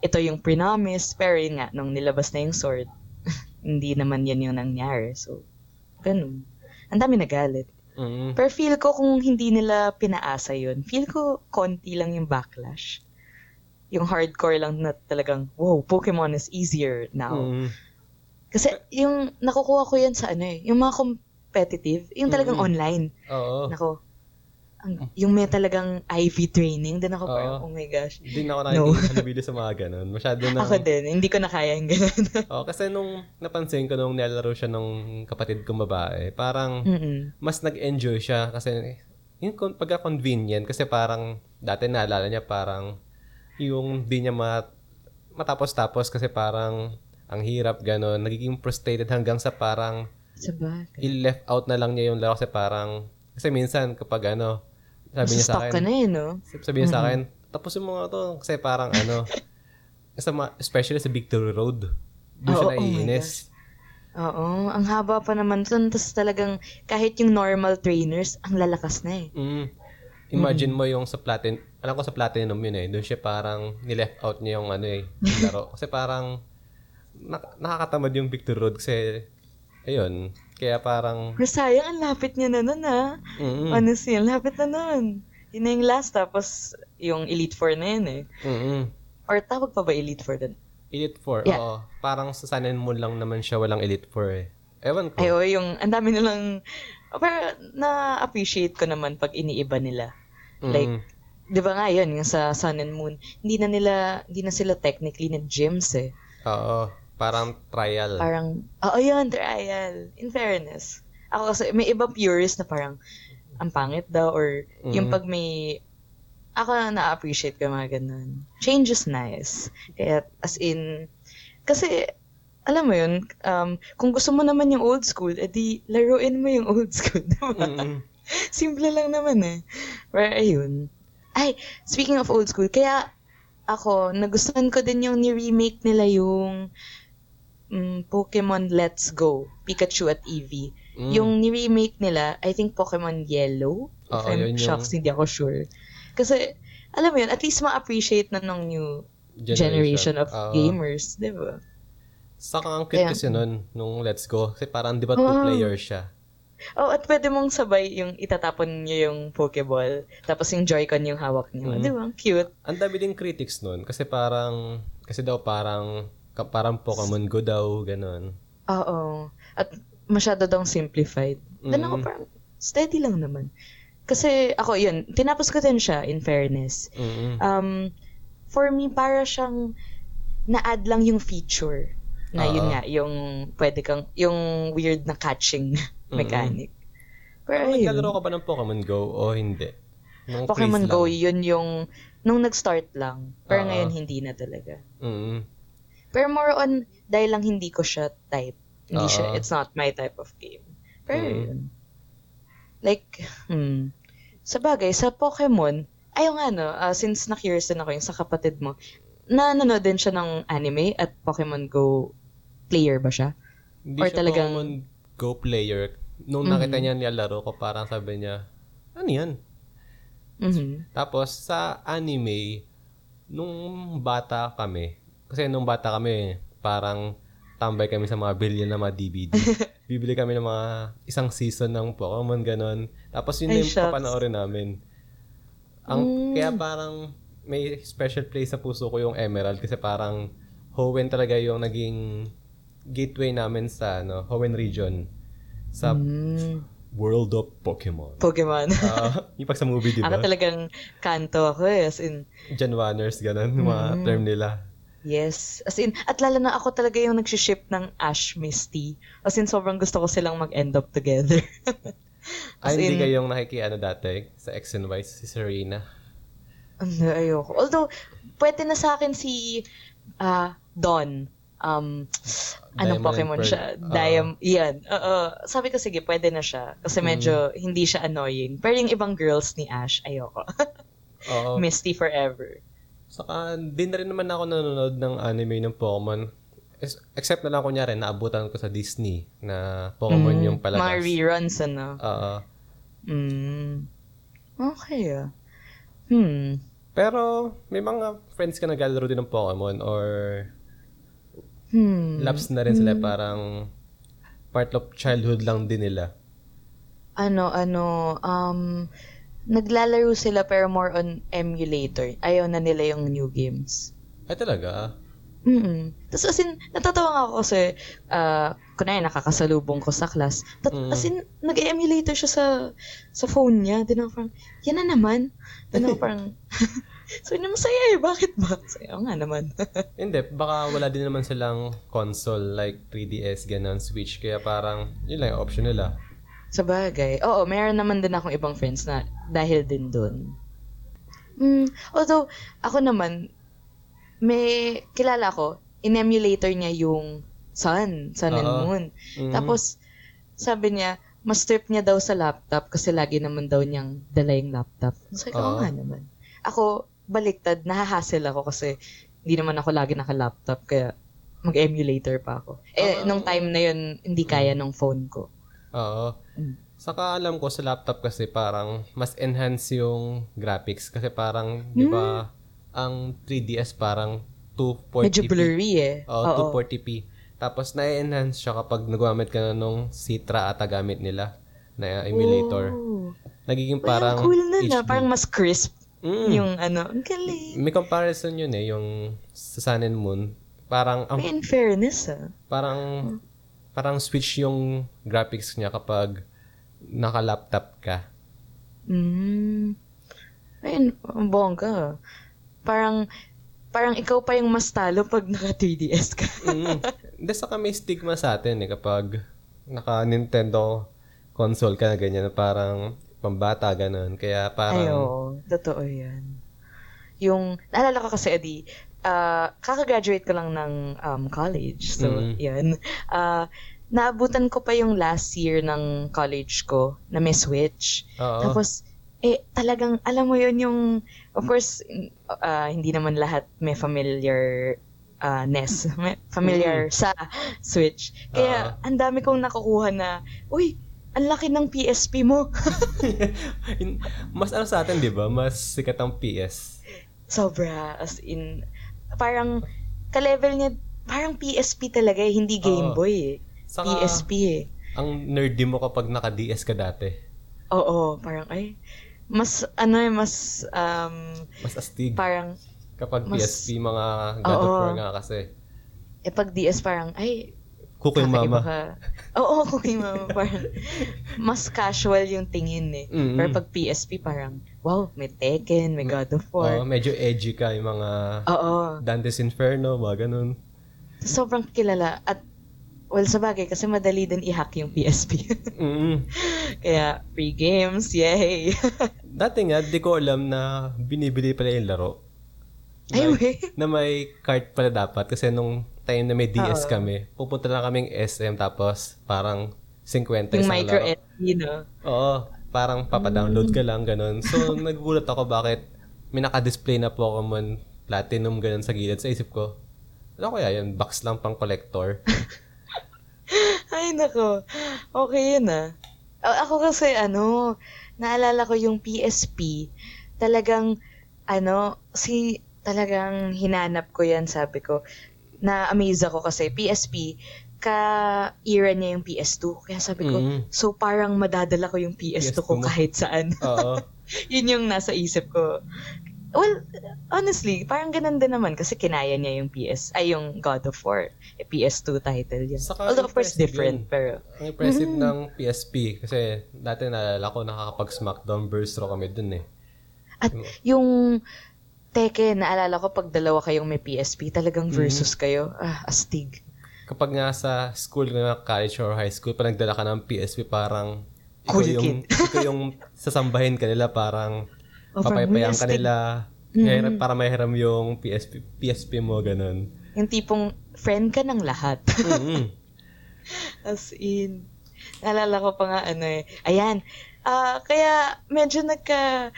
Speaker 2: ito yung pre-promise, pero yun nga, nung nilabas na yung sword, [LAUGHS] hindi naman yan yung nangyari. So, ganun. Ang dami nagalit.
Speaker 1: Mm.
Speaker 2: Pero feel ko kung hindi nila pinaasa yun, feel ko konti lang yung backlash. Yung hardcore lang na talagang, wow, Pokemon is easier now.
Speaker 1: Mm.
Speaker 2: Kasi yung nakukuha ko yan sa ano eh, yung mga competitive, yung talagang
Speaker 1: Mm.
Speaker 2: online.
Speaker 1: Oo.
Speaker 2: Nako, ang, yung may talagang IV training, din ako parang, oh my gosh.
Speaker 1: Hindi na ako
Speaker 2: No.
Speaker 1: nakikihalubilo sa mga ganun. Masyado [LAUGHS] na.
Speaker 2: Ako din, hindi ko na kaya yung ganun. [LAUGHS]
Speaker 1: Oo, kasi nung napansin ko nung nilalaro siya nung kapatid kong babae, parang
Speaker 2: Mm-mm.
Speaker 1: mas nag-enjoy siya kasi yung pagka-convenient kasi parang dati naalala niya parang yung di niya mat- matapos-tapos kasi parang ang hirap gano'n. Nagiging frustrated hanggang sa parang
Speaker 2: Sabagay.
Speaker 1: i-left out na lang niya yung laro kasi parang kasi minsan kapag ano sabi niya sa
Speaker 2: Stuck ka
Speaker 1: akin
Speaker 2: na eh, no?
Speaker 1: sabi niya sa akin tapusin mo nga to kasi parang ano [LAUGHS] sa ma- especially sa Victory Road doon siya
Speaker 2: Oo, oh
Speaker 1: naiinis
Speaker 2: Oo, ang haba pa naman dun. Tapos talagang kahit yung normal trainers, ang lalakas na eh.
Speaker 1: Mm. Imagine mo yung sa platin, alam ko sa platinum yun eh. Doon siya parang ni-left out niya yung ano eh, yung [LAUGHS] laro. Kasi parang nak- nakakatamad yung Victor Road kasi ayun, kaya parang
Speaker 2: Pero sayang, ang lapit niya na nun ah.
Speaker 1: mm
Speaker 2: Honestly, ang lapit na nun. Yun na yung last, tapos yung Elite Four na yun eh.
Speaker 1: mm
Speaker 2: Or tawag pa ba Elite Four dun?
Speaker 1: Elite 4,
Speaker 2: Yeah.
Speaker 1: oo. Parang sa Sun and Moon lang naman siya walang Elite 4 eh. Ewan ko.
Speaker 2: Ay, oh, yung, ang dami nilang, pero na-appreciate ko naman pag iniiba nila.
Speaker 1: Mm-mm.
Speaker 2: Like, di ba nga yun, yung sa Sun and Moon, hindi na nila, hindi na sila technically na gyms eh.
Speaker 1: Oo. Parang trial.
Speaker 2: Parang, oo yun, trial. In fairness. Ako kasi, may iba purist na parang, ang pangit daw, or yung
Speaker 1: Mhm.
Speaker 2: pag may, ako na-appreciate ko yung mga ganun. Change is nice. Kaya, as in, kasi, alam mo yun, um, kung gusto mo naman yung old school, edi laruin mo yung old school, [LAUGHS] diba?
Speaker 1: Mm-mm.
Speaker 2: Simple lang naman eh. Pero ayun. Ay, speaking of old school, kaya ako, nagustuhan ko din yung ni-remake nila yung mm, Pokemon Let's Go, Pikachu at Eevee.
Speaker 1: Mm.
Speaker 2: Yung ni-remake nila, I think Pokemon Yellow. If
Speaker 1: Oo,
Speaker 2: I'm
Speaker 1: yun yung-
Speaker 2: shocked, hindi ako sure. Kasi, alam mo yun, at least ma-appreciate na ng new generation, of
Speaker 1: Oo.
Speaker 2: gamers, di ba?
Speaker 1: Saka ang cute kasi nun, nung Let's Go. Kasi parang di ba
Speaker 2: Oo.
Speaker 1: two-player siya.
Speaker 2: Oh, at pwede mong sabay yung itatapon niyo yung Pokeball, tapos yung Joy-Con yung hawak niyo.
Speaker 1: Mhm.
Speaker 2: Di ba? Ang Cute.
Speaker 1: Ang dami din critics nun. Kasi parang, kasi daw parang, parang Pokemon Go daw, ganun.
Speaker 2: Oo. At masyado daw simplified. Then ako
Speaker 1: Mm.
Speaker 2: parang, steady lang naman. Kasi ako, yun, tinapos ko din siya, in fairness.
Speaker 1: Mm-mm.
Speaker 2: Um, for me, para siyang na-add lang yung feature. Na yun
Speaker 1: Oo.
Speaker 2: nga, yung pwede kang, yung weird na catching [LAUGHS] mechanic. Pero
Speaker 1: Pero
Speaker 2: ayun,
Speaker 1: naglalaro ka ba ng Pokemon Go o hindi? Nung
Speaker 2: Pokemon Go,
Speaker 1: lang.
Speaker 2: yun yung, nung nag-start lang. Pero
Speaker 1: Oo.
Speaker 2: ngayon, hindi na talaga.
Speaker 1: Mm-mm.
Speaker 2: Pero more on, dahil lang hindi ko siya type. Hindi
Speaker 1: Oo.
Speaker 2: siya, it's not my type of game. Pero
Speaker 1: Mm.
Speaker 2: yun. Like, hmm. Sa bagay, sa Pokemon, ayaw nga no, ah, since na-curious din ako yung sa kapatid mo, nanonood din siya ng anime at Pokemon Go player ba siya?
Speaker 1: Hindi
Speaker 2: Or
Speaker 1: siya
Speaker 2: talagang-
Speaker 1: Pokemon Go player. Nung nakita niya nilalaro ko, parang sabi niya, ano yan?
Speaker 2: Mhm.
Speaker 1: Tapos sa anime, nung bata kami, kasi nung bata kami, parang tambay kami sa mga billion na mga DVD. [LAUGHS] Bibili kami ng mga isang season ng Pokemon, ganon. Tapos yun
Speaker 2: Ay,
Speaker 1: yung
Speaker 2: shucks.
Speaker 1: papanoorin namin. Ang,
Speaker 2: Mm.
Speaker 1: Kaya parang may special place sa puso ko yung Emerald kasi parang Hoenn talaga yung naging gateway namin sa ano, Hoenn region sa
Speaker 2: Mm.
Speaker 1: World of Pokemon.
Speaker 2: Pokemon.
Speaker 1: Ah, yung pag sa movie, di ba?
Speaker 2: Ako talagang kanto ako eh. As in,
Speaker 1: Janwaners, ganun, yung mga
Speaker 2: Mm.
Speaker 1: term nila.
Speaker 2: Yes. As in, at lalo na ako talaga yung nagsiship ng Ash Misty. As in, sobrang gusto ko silang mag-end up together. [LAUGHS] As
Speaker 1: Ay, hindi
Speaker 2: in-
Speaker 1: kayong nakikiano dati sa X and Y, si Serena.
Speaker 2: Ano, ayoko. Although, pwede na sa akin si ah Dawn. Um, anong
Speaker 1: Diamond
Speaker 2: Pokemon
Speaker 1: Pearl.
Speaker 2: siya? Diam, yan. Oo. sabi ko, sige, pwede na siya. Kasi medyo
Speaker 1: Mm.
Speaker 2: hindi siya annoying. Pero yung ibang girls ni Ash, ayoko. [LAUGHS]
Speaker 1: Oo.
Speaker 2: Misty forever.
Speaker 1: Saka, di na rin naman ako nanonood ng anime ng Pokemon. Except na lang kunyari, naabutan ko sa Disney na Pokemon
Speaker 2: Mm,
Speaker 1: yung palabas.
Speaker 2: Mga reruns, ano.
Speaker 1: Oo.
Speaker 2: Mm. Okay, ah. Hmm.
Speaker 1: Pero, may mga friends ka naglalaro din ng Pokemon or
Speaker 2: Hmm.
Speaker 1: laps na rin sila parang part of childhood lang din nila.
Speaker 2: ano, ano, um, naglalaro sila pero more on emulator. Ayaw na nila yung new games.
Speaker 1: Ay talaga?
Speaker 2: Mm Tapos as in, natatawa nga ako kasi, uh, kunwari nakakasalubong ko sa class. Tat-
Speaker 1: Mm.
Speaker 2: As in, nag-emulator siya sa sa phone niya. Din ako parang, yan na naman. Din ako parang, [LAUGHS] so yun masaya eh, bakit ba? Saya nga naman. [LAUGHS]
Speaker 1: Hindi, baka wala din naman silang console like 3DS, ganun, Switch. Kaya parang, yun lang yung option nila.
Speaker 2: sa bagay. Oo, meron naman din akong ibang friends na dahil din dun. Mm, although, ako naman, may kilala ko, in-emulator niya yung Sun, Sun and
Speaker 1: Oo.
Speaker 2: Moon.
Speaker 1: Mhm.
Speaker 2: Tapos, sabi niya, mas trip niya daw sa laptop kasi lagi naman daw niyang dala yung laptop. Ko,
Speaker 1: Oo.
Speaker 2: oo nga naman. Ako, baliktad, nahahassle ako kasi hindi naman ako lagi naka-laptop kaya mag-emulator pa ako. Eh,
Speaker 1: Oo.
Speaker 2: nung time na yun, hindi kaya nung phone ko.
Speaker 1: Oo.
Speaker 2: Mm.
Speaker 1: Saka alam ko sa laptop kasi parang mas enhance yung graphics kasi parang, di ba, ang 3DS parang 240p.
Speaker 2: Medyo blurry eh.
Speaker 1: Oo, 240p. Tapos na-enhance siya kapag naggamit ka na nung Citra ata gamit nila na emulator.
Speaker 2: Oh.
Speaker 1: Nagiging
Speaker 2: Parang
Speaker 1: parang
Speaker 2: cool na na.
Speaker 1: HD.
Speaker 2: Parang mas crisp
Speaker 1: Mm.
Speaker 2: yung ano. Ang galing.
Speaker 1: May comparison yun eh, yung sa Sun and Moon. Parang, ang,
Speaker 2: May in fairness ah.
Speaker 1: parang, parang switch yung graphics niya kapag naka-laptop ka.
Speaker 2: Mm. Ayun, bongga. Parang, parang ikaw pa yung mas talo pag naka 3DS ka.
Speaker 1: Mm. Hindi, saka may stigma sa atin eh kapag naka-Nintendo console ka na ganyan, parang pambata, ganun. Kaya parang,
Speaker 2: Ay, oo. Totoo yan. Yung, naalala ko kasi, Adi, ah, kakagraduate ko lang ng um, college. So,
Speaker 1: Mm.
Speaker 2: yan. Ah, naabutan ko pa yung last year ng college ko na may Switch.
Speaker 1: oo.
Speaker 2: Tapos, eh, talagang, alam mo yun yung, of course, ah, hindi naman lahat may familiar ah, NES. [LAUGHS] May familiar sa Switch. Kaya, ang dami kong nakukuha na, uy, ang laki ng PSP mo. [LAUGHS]
Speaker 1: In- mas ano sa atin, di ba? Mas sikat ang PS.
Speaker 2: Sobra. As in, parang, ka-level niya, parang PSP talaga eh, hindi Game
Speaker 1: Oo.
Speaker 2: Boy eh.
Speaker 1: Saka,
Speaker 2: PSP eh.
Speaker 1: ang nerdy mo kapag naka-DS ka dati.
Speaker 2: Oo, parang, ay, mas, ano eh, mas, um,
Speaker 1: Mas astig.
Speaker 2: parang,
Speaker 1: kapag
Speaker 2: mas-
Speaker 1: PSP, mga God of
Speaker 2: Oo.
Speaker 1: War nga kasi.
Speaker 2: eh, pag DS parang, ay,
Speaker 1: Cooking
Speaker 2: kakaiba
Speaker 1: Mama.
Speaker 2: ka. Oo, cooking mama. Parang, mas casual yung tingin eh.
Speaker 1: Mm-mm.
Speaker 2: Pero pag PSP, parang, wow, may Tekken, may God of
Speaker 1: Oo,
Speaker 2: War.
Speaker 1: medyo edgy ka yung mga
Speaker 2: Oo.
Speaker 1: Dante's Inferno, mga ganun.
Speaker 2: Sobrang kilala. At, well, sa bagay, kasi madali din i-hack yung PSP. [LAUGHS]
Speaker 1: mm
Speaker 2: Kaya, free games, yay! [LAUGHS]
Speaker 1: Dati nga, di ko alam na binibili pala yung laro.
Speaker 2: Ay, wait.
Speaker 1: na may cart pala dapat. Kasi nung time na may DS
Speaker 2: Oo.
Speaker 1: kami, pupunta lang kaming SM tapos parang 50
Speaker 2: Yung micro
Speaker 1: laro.
Speaker 2: SD, no?
Speaker 1: Oo, parang papadownload ka lang, ganun. So, [LAUGHS] nagugulat ako bakit may naka-display na Pokemon Platinum ganun sa gilid. Sa isip ko, ano kaya yun? Box lang pang collector. [LAUGHS]
Speaker 2: Ay, nako. Okay yun ah. A- Ako kasi, ano, naalala ko yung PSP, talagang, ano, si, talagang hinanap ko yan, sabi ko. Na-amaze ako kasi PSP, ka-era niya yung PS2. Kaya sabi ko,
Speaker 1: Mm.
Speaker 2: so parang madadala ko yung PS2, ko
Speaker 1: PS2 mo.
Speaker 2: kahit saan. [LAUGHS]
Speaker 1: Oo.
Speaker 2: Yun yung nasa isip ko. Well, honestly, parang ganun din naman kasi kinaya niya yung PS, ay yung God of War. Eh, PS2 title yan.
Speaker 1: Saka
Speaker 2: Although of course different,
Speaker 1: yun.
Speaker 2: pero
Speaker 1: Ang impressive ng PSP kasi dati naalala ko nakakapag-smackdown burst through kami dun eh.
Speaker 2: At yung Tekken, naalala ko pag dalawa kayong may PSP, talagang versus kayo. Ah, astig.
Speaker 1: Kapag nga sa school, nga college or high school, pag nagdala ka ng PSP, parang
Speaker 2: Cool
Speaker 1: ikaw yung, [LAUGHS] ikaw yung sasambahin ka nila, parang
Speaker 2: Oh, parang
Speaker 1: papaypayan ka
Speaker 2: astig.
Speaker 1: nila. Hirap- Para mahiram yung PSP, PSP mo, ganun.
Speaker 2: Yung tipong friend ka ng lahat.
Speaker 1: mm [LAUGHS]
Speaker 2: As in, naalala ko pa nga ano eh. Ayan. Ah, kaya medyo nagka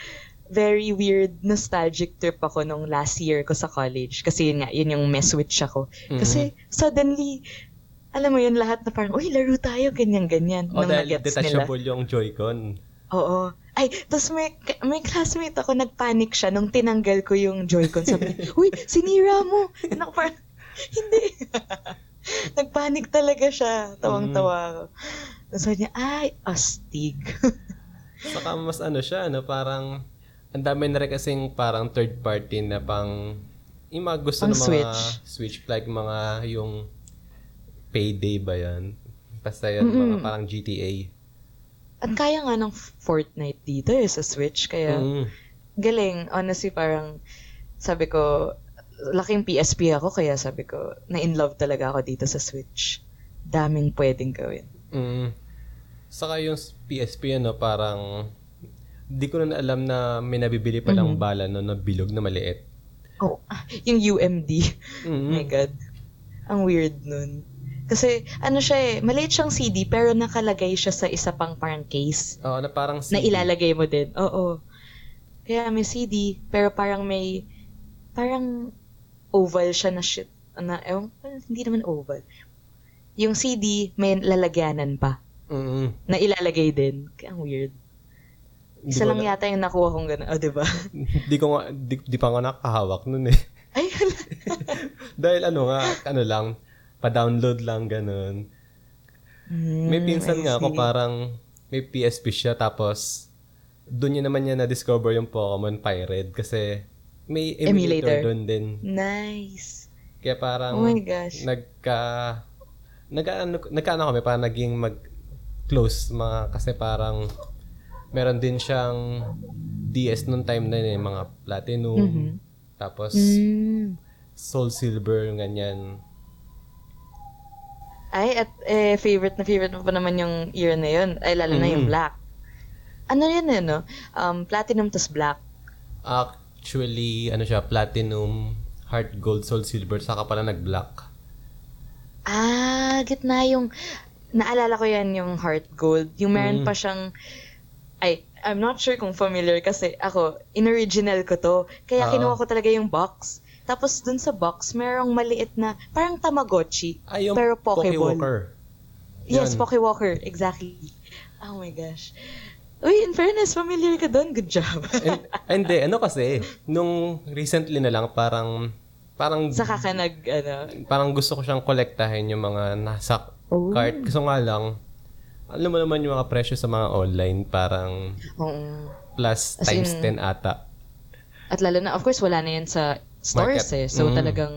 Speaker 2: very weird nostalgic trip ako nung last year ko sa college. Kasi yun nga, yun yung may switch ako. Kasi suddenly, alam mo yun lahat na parang, uy, laro tayo, ganyan-ganyan.
Speaker 1: O
Speaker 2: nung
Speaker 1: dahil
Speaker 2: nagets nila.
Speaker 1: detachable yung Joy-Con.
Speaker 2: Oo. Ay, tapos may, may classmate ako, nagpanic siya nung tinanggal ko yung Joy-Con. Sabi niya, uy, sinira mo. [LAUGHS] Naku, parang, hindi. [LAUGHS] nagpanic talaga siya. Tawang-tawa ako. Tapos sabi niya, ay, astig. [LAUGHS]
Speaker 1: Saka mas ano siya, ano, parang, ang dami na rin kasing parang third party na pang, yung mga gusto ng mga
Speaker 2: Switch.
Speaker 1: Switch, like mga yung payday ba yan? Basta yan, mga parang GTA.
Speaker 2: At kaya nga ng Fortnite dito eh, sa Switch. Kaya,
Speaker 1: Mm.
Speaker 2: galing. Honestly, parang, sabi ko, laking PSP ako, kaya sabi ko, na-in love talaga ako dito sa Switch. Daming pwedeng gawin.
Speaker 1: Mm. Saka yung PSP, ano, parang, di ko na alam na may nabibili pa lang bala no, na bilog na maliit.
Speaker 2: Oh, [LAUGHS] yung UMD.
Speaker 1: Mm.
Speaker 2: my God. Ang weird nun. Kasi, ano siya eh, maliit siyang CD, pero nakalagay siya sa isa pang parang case.
Speaker 1: Oo, na parang
Speaker 2: na
Speaker 1: CD.
Speaker 2: ilalagay mo din. Oo. Kaya may CD, pero parang may, parang oval siya na shit. Na, ko, hindi naman oval. Yung CD, may lalagyanan pa.
Speaker 1: Mm.
Speaker 2: Na ilalagay din. Kaya ang weird. Isa lang
Speaker 1: na-
Speaker 2: yata yung nakuha kong gano'n. O, di ba? [LAUGHS]
Speaker 1: di ko nga, di, di pa nga nakahawak nun eh. [LAUGHS]
Speaker 2: Ay. [LAUGHS]
Speaker 1: Dahil ano nga, ano lang, pa-download lang, ganun. May
Speaker 2: Hmm,
Speaker 1: pinsan nga ako parang may PSP siya tapos doon niya naman niya na-discover yung Pokemon Pirate kasi may emulator,
Speaker 2: Emulator.
Speaker 1: doon din.
Speaker 2: Nice.
Speaker 1: Kaya parang
Speaker 2: Oh my gosh.
Speaker 1: nagka nagka nagkaano kami parang naging mag close mga kasi parang meron din siyang DS nung time na yun, eh, mga Platinum
Speaker 2: Mhm.
Speaker 1: tapos
Speaker 2: Mm.
Speaker 1: Soul Silver ganyan.
Speaker 2: Ay, at eh, favorite na favorite mo pa naman yung year na yun. Ay, lalo na yung
Speaker 1: Mm.
Speaker 2: black. Ano yun eh, no? Um, platinum tas black.
Speaker 1: Actually, ano siya, Platinum, Heart Gold, Soul Silver, saka pala nag-black.
Speaker 2: Ah, gitna yung... Naalala ko yan yung heart gold. Yung meron
Speaker 1: Mm.
Speaker 2: pa siyang... Ay, I'm not sure kung familiar kasi ako, in-original ko to. Kaya
Speaker 1: Oo.
Speaker 2: kinuha ko talaga yung box. Tapos dun sa box, merong maliit na, parang Tamagotchi.
Speaker 1: Ay, yung
Speaker 2: Pero Pokeball.
Speaker 1: Pokewalker.
Speaker 2: Yes. Pokewalker. Exactly. Oh my gosh. Uy, in fairness, familiar ka doon. Good job. [LAUGHS]
Speaker 1: And, hindi, ano kasi, nung recently na lang, parang, parang,
Speaker 2: Saka ka nag, ano,
Speaker 1: parang gusto ko siyang kolektahin yung mga nasa
Speaker 2: Oh.
Speaker 1: cart. Gusto nga lang, alam mo naman yung mga presyo sa mga online, parang
Speaker 2: oo.
Speaker 1: plus
Speaker 2: As
Speaker 1: times
Speaker 2: in-
Speaker 1: 10 ata.
Speaker 2: At lalo na, of course, wala na yan sa stores
Speaker 1: Market.
Speaker 2: eh. So,
Speaker 1: Mm.
Speaker 2: talagang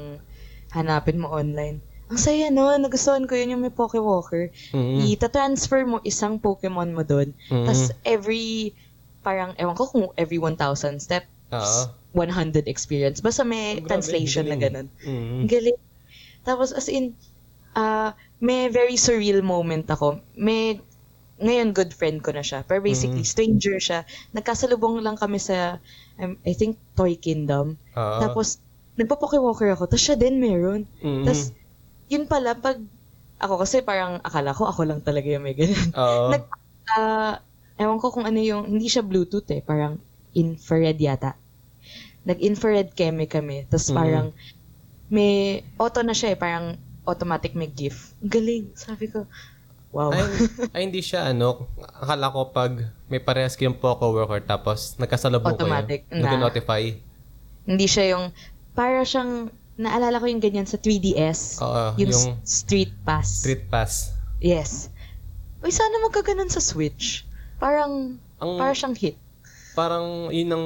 Speaker 2: hanapin mo online. Ang saya no, nagustuhan ko yun yung may Pokewalker.
Speaker 1: Mm.
Speaker 2: Ita-transfer mo isang Pokemon mo doon.
Speaker 1: Mm.
Speaker 2: Tapos every, parang, ewan ko kung every 1,000 step,
Speaker 1: Oo.
Speaker 2: 100 experience. Basta may
Speaker 1: Grabe,
Speaker 2: translation na
Speaker 1: galing.
Speaker 2: ganun.
Speaker 1: Mm.
Speaker 2: Ang galing. Tapos as in, ah may very surreal moment ako. May, ngayon good friend ko na siya. Pero basically,
Speaker 1: Mm.
Speaker 2: stranger siya. Nagkasalubong lang kami sa, um, I think, Toy Kingdom.
Speaker 1: Oo.
Speaker 2: Tapos, nagpa-Pokewalker ako. Tapos siya din meron.
Speaker 1: Mm.
Speaker 2: Tapos, yun pala, pag, ako kasi parang akala ko ako lang talaga yung may ganun.
Speaker 1: Oo.
Speaker 2: Nag, ah, ewan ko kung ano yung, hindi siya Bluetooth eh, parang infrared yata. Nag-infrared keme kami, tapos
Speaker 1: Mhm.
Speaker 2: parang may auto na siya eh, parang automatic may GIF. Galing, sabi ko, wow.
Speaker 1: ay, [LAUGHS] ay, hindi siya ano, akala ko pag may parehas kayong Poco Worker tapos nagkasalubong
Speaker 2: Automatic
Speaker 1: kayo,
Speaker 2: na.
Speaker 1: nag-notify.
Speaker 2: hindi siya yung, para siyang, naalala ko yung ganyan sa 3DS,
Speaker 1: Oo,
Speaker 2: yung,
Speaker 1: yung
Speaker 2: Street Pass.
Speaker 1: Street Pass.
Speaker 2: Yes. Uy, sana magkaganon sa Switch. Parang,
Speaker 1: Ang,
Speaker 2: para siyang hit.
Speaker 1: parang yun ang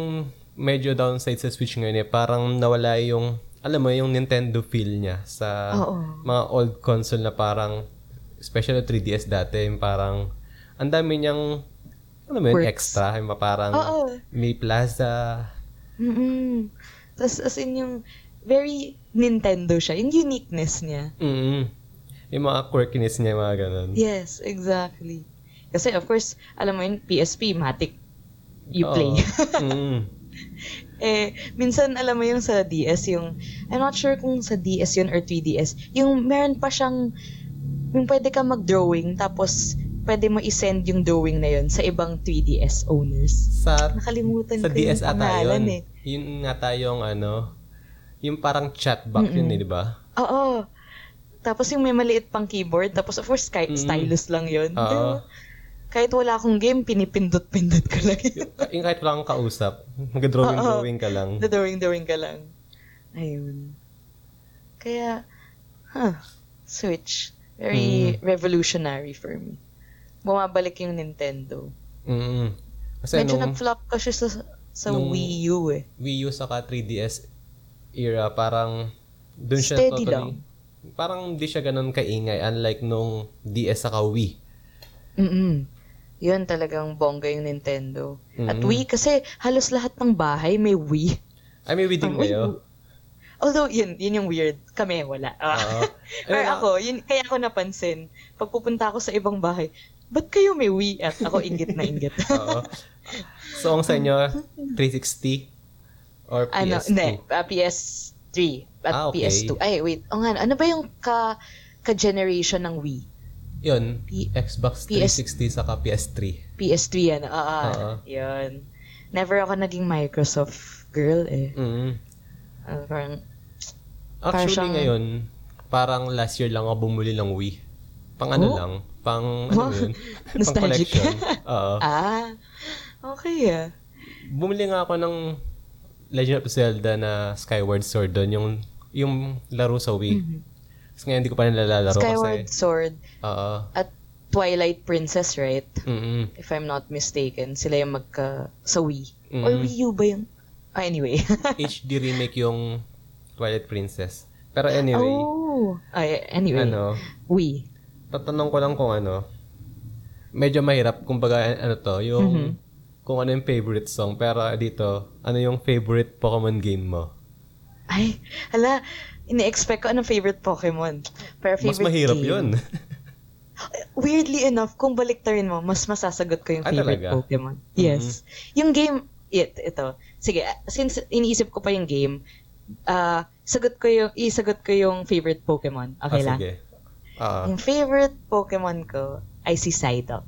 Speaker 1: medyo downside sa Switch ngayon eh. Parang nawala yung, alam mo, yung Nintendo feel niya sa
Speaker 2: Oo.
Speaker 1: mga old console na parang, especially 3DS dati, yung parang, ang dami niyang, alam mo yun,
Speaker 2: Quirks.
Speaker 1: extra. Yung parang,
Speaker 2: Oo.
Speaker 1: may plaza.
Speaker 2: Mm-mm. Tapos as in yung very Nintendo siya. Yung uniqueness niya.
Speaker 1: Mm Yung mga quirkiness niya, mga ganun.
Speaker 2: Yes, exactly. Kasi of course, alam mo yun, PSP, Matic, you
Speaker 1: Oo.
Speaker 2: play. [LAUGHS]
Speaker 1: mm
Speaker 2: eh, minsan alam mo yung sa DS, yung, I'm not sure kung sa DS yun or 3DS, yung meron pa siyang, yung pwede ka mag-drawing, tapos pwede mo i-send yung drawing na yun sa ibang 3DS owners.
Speaker 1: Sa,
Speaker 2: Nakalimutan
Speaker 1: sa
Speaker 2: ko
Speaker 1: DS
Speaker 2: yung
Speaker 1: ata
Speaker 2: pangalan
Speaker 1: yun.
Speaker 2: eh.
Speaker 1: Yun nga tayong ano, yung parang chat yun
Speaker 2: Mm-mm.
Speaker 1: eh, di ba?
Speaker 2: Oo. Tapos yung may maliit pang keyboard, tapos of course, sky- stylus lang yun.
Speaker 1: Oo.
Speaker 2: Pero, kahit wala akong game, pinipindot-pindot ko lang yun. [LAUGHS]
Speaker 1: yung kahit wala kang kausap, mag-drawing-drawing ka lang.
Speaker 2: Drawing-drawing ka lang. Ayun. Kaya, huh, Switch. Very
Speaker 1: Mm.
Speaker 2: revolutionary for me. bumabalik yung Nintendo.
Speaker 1: Mm. Kasi
Speaker 2: Medyo
Speaker 1: nung
Speaker 2: nag-flop kasi sa sa Wii U eh.
Speaker 1: Wii U saka 3DS era, parang dun siya
Speaker 2: Steady
Speaker 1: totally,
Speaker 2: lang.
Speaker 1: parang di siya ganun kaingay unlike nung DS saka Wii.
Speaker 2: Mm Yun talagang bongga yung Nintendo. At
Speaker 1: Mm.
Speaker 2: Wii kasi halos lahat ng bahay may Wii.
Speaker 1: Ay, may Wii din kayo?
Speaker 2: Although, yun, yun yung weird. Kami, wala. Pero [LAUGHS]
Speaker 1: Ayun,
Speaker 2: ako, yun, kaya ako napansin, pag pupunta ako sa ibang bahay, ba't kayo may Wii? At ako ingit na ingit. [LAUGHS]
Speaker 1: Oo. So, ang sa inyo, 360 or PS2?
Speaker 2: ano, hindi, ah, PS3 at
Speaker 1: Ah, okay.
Speaker 2: PS2. Ay, wait. O nga, ano ba yung ka, ka-generation ng Wii?
Speaker 1: Yun,
Speaker 2: P-
Speaker 1: Xbox
Speaker 2: PS
Speaker 1: 360 saka PS3.
Speaker 2: PS3 yan. Ah, ah,
Speaker 1: Oo.
Speaker 2: yun. Never ako naging Microsoft girl eh.
Speaker 1: Mm.
Speaker 2: Ah, parang,
Speaker 1: Actually,
Speaker 2: siyang-
Speaker 1: ngayon, parang last year lang ako bumuli ng Wii. Pang ano
Speaker 2: Oh?
Speaker 1: lang, pang, [LAUGHS] ano yun? pang collection. [LAUGHS] Oo.
Speaker 2: ah, okay ah.
Speaker 1: Bumili nga ako ng Legend of Zelda na Skyward Sword doon, yung, yung laro sa Wii.
Speaker 2: Mhm.
Speaker 1: Tapos ngayon hindi ko pa nilalaro
Speaker 2: Skyward
Speaker 1: kasi,
Speaker 2: Sword
Speaker 1: oo.
Speaker 2: at Twilight Princess, right?
Speaker 1: Mm-mm.
Speaker 2: If I'm not mistaken. Sila yung magka sa Wii. Or
Speaker 1: Mm.
Speaker 2: Wii U ba yun? Ah, anyway. [LAUGHS]
Speaker 1: HD remake yung Twilight Princess. Pero anyway,
Speaker 2: oh. Ay, anyway.
Speaker 1: ano,
Speaker 2: Wii.
Speaker 1: tatanong ko lang kung ano, medyo mahirap, kumbaga, ano to, yung,
Speaker 2: Mhm.
Speaker 1: kung ano yung favorite song. Pero dito, ano yung favorite Pokemon game mo?
Speaker 2: Ay, hala, ini-expect ko anong favorite Pokemon. Pero
Speaker 1: Mas
Speaker 2: favorite
Speaker 1: mahirap
Speaker 2: game.
Speaker 1: yun. [LAUGHS]
Speaker 2: Weirdly enough, kung baliktarin mo, mas masasagot ko yung
Speaker 1: Ah,
Speaker 2: favorite
Speaker 1: talaga?
Speaker 2: Pokemon. Yes. Yung game, it, ito. Sige, ah, since iniisip ko pa yung game, ah sagot ko yung, isagot ko yung favorite Pokemon. Okay
Speaker 1: ah,
Speaker 2: lang?
Speaker 1: sige. Ah,
Speaker 2: Yung favorite Pokemon ko ay si Psyduck.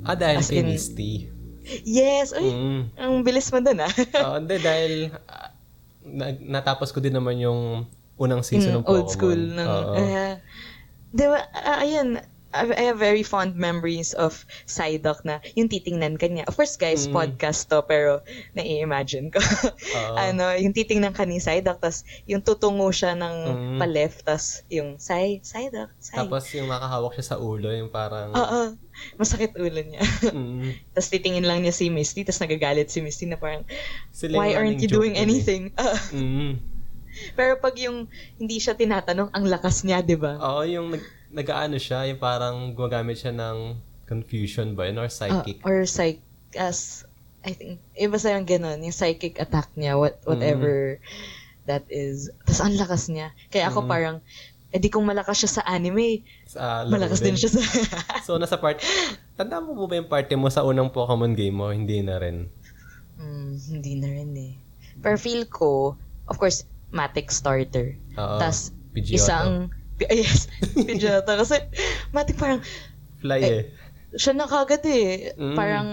Speaker 1: ah dahil
Speaker 2: As
Speaker 1: kay
Speaker 2: in-
Speaker 1: Misty.
Speaker 2: Yes! Uy,
Speaker 1: Mm.
Speaker 2: ang bilis mo dun ah.
Speaker 1: Oo, hindi, dahil ah, na- natapos ko din naman yung unang season ng
Speaker 2: Mm,
Speaker 1: Pokemon.
Speaker 2: old school ng
Speaker 1: Oo.
Speaker 2: uh, diba ah, ayun I have very fond memories of Psyduck na yung titingnan kanya. Of course, guys,
Speaker 1: Mm.
Speaker 2: podcast to, pero nai-imagine ko.
Speaker 1: Oo. [LAUGHS]
Speaker 2: ano, yung titingnan ka ni Psyduck, tas yung tutungo siya ng
Speaker 1: Mm.
Speaker 2: pa-left, tas yung Psy, Psyduck, Psy.
Speaker 1: Tapos yung nakahawak siya sa ulo, yung parang...
Speaker 2: Oo. masakit ulo niya.
Speaker 1: Mm, [LAUGHS]
Speaker 2: tas titingin lang niya si Misty, tas nagagalit si Misty na parang,
Speaker 1: sila
Speaker 2: why aren't you doing
Speaker 1: eh.
Speaker 2: anything? Ah, [LAUGHS]
Speaker 1: Mm. [LAUGHS]
Speaker 2: pero pag yung hindi siya tinatanong, ang lakas niya, di ba?
Speaker 1: Oo, yung nag, nag-ano siya, yung parang gumagamit siya ng confusion ba yun, or psychic.
Speaker 2: Ah, or psych as I think iba sa yung ganun, yung psychic attack niya, what whatever that is. Tapos ang lakas niya. Kaya ako
Speaker 1: Mm.
Speaker 2: parang eh di kung malakas siya sa anime,
Speaker 1: sa laro
Speaker 2: malakas din siya sa [LAUGHS]
Speaker 1: so, nasa part... Tanda mo ba yung party mo sa unang Pokemon game mo? Hindi na rin.
Speaker 2: Hmm, hindi na rin eh. Pero feel ko, of course, Matic starter.
Speaker 1: Oo.
Speaker 2: Tapos
Speaker 1: Pidgeotto.
Speaker 2: isang [LAUGHS] yes, Pidgeotto. Kasi Matic parang
Speaker 1: Fly
Speaker 2: eh,
Speaker 1: eh.
Speaker 2: siya na kagad eh.
Speaker 1: Mm.
Speaker 2: Parang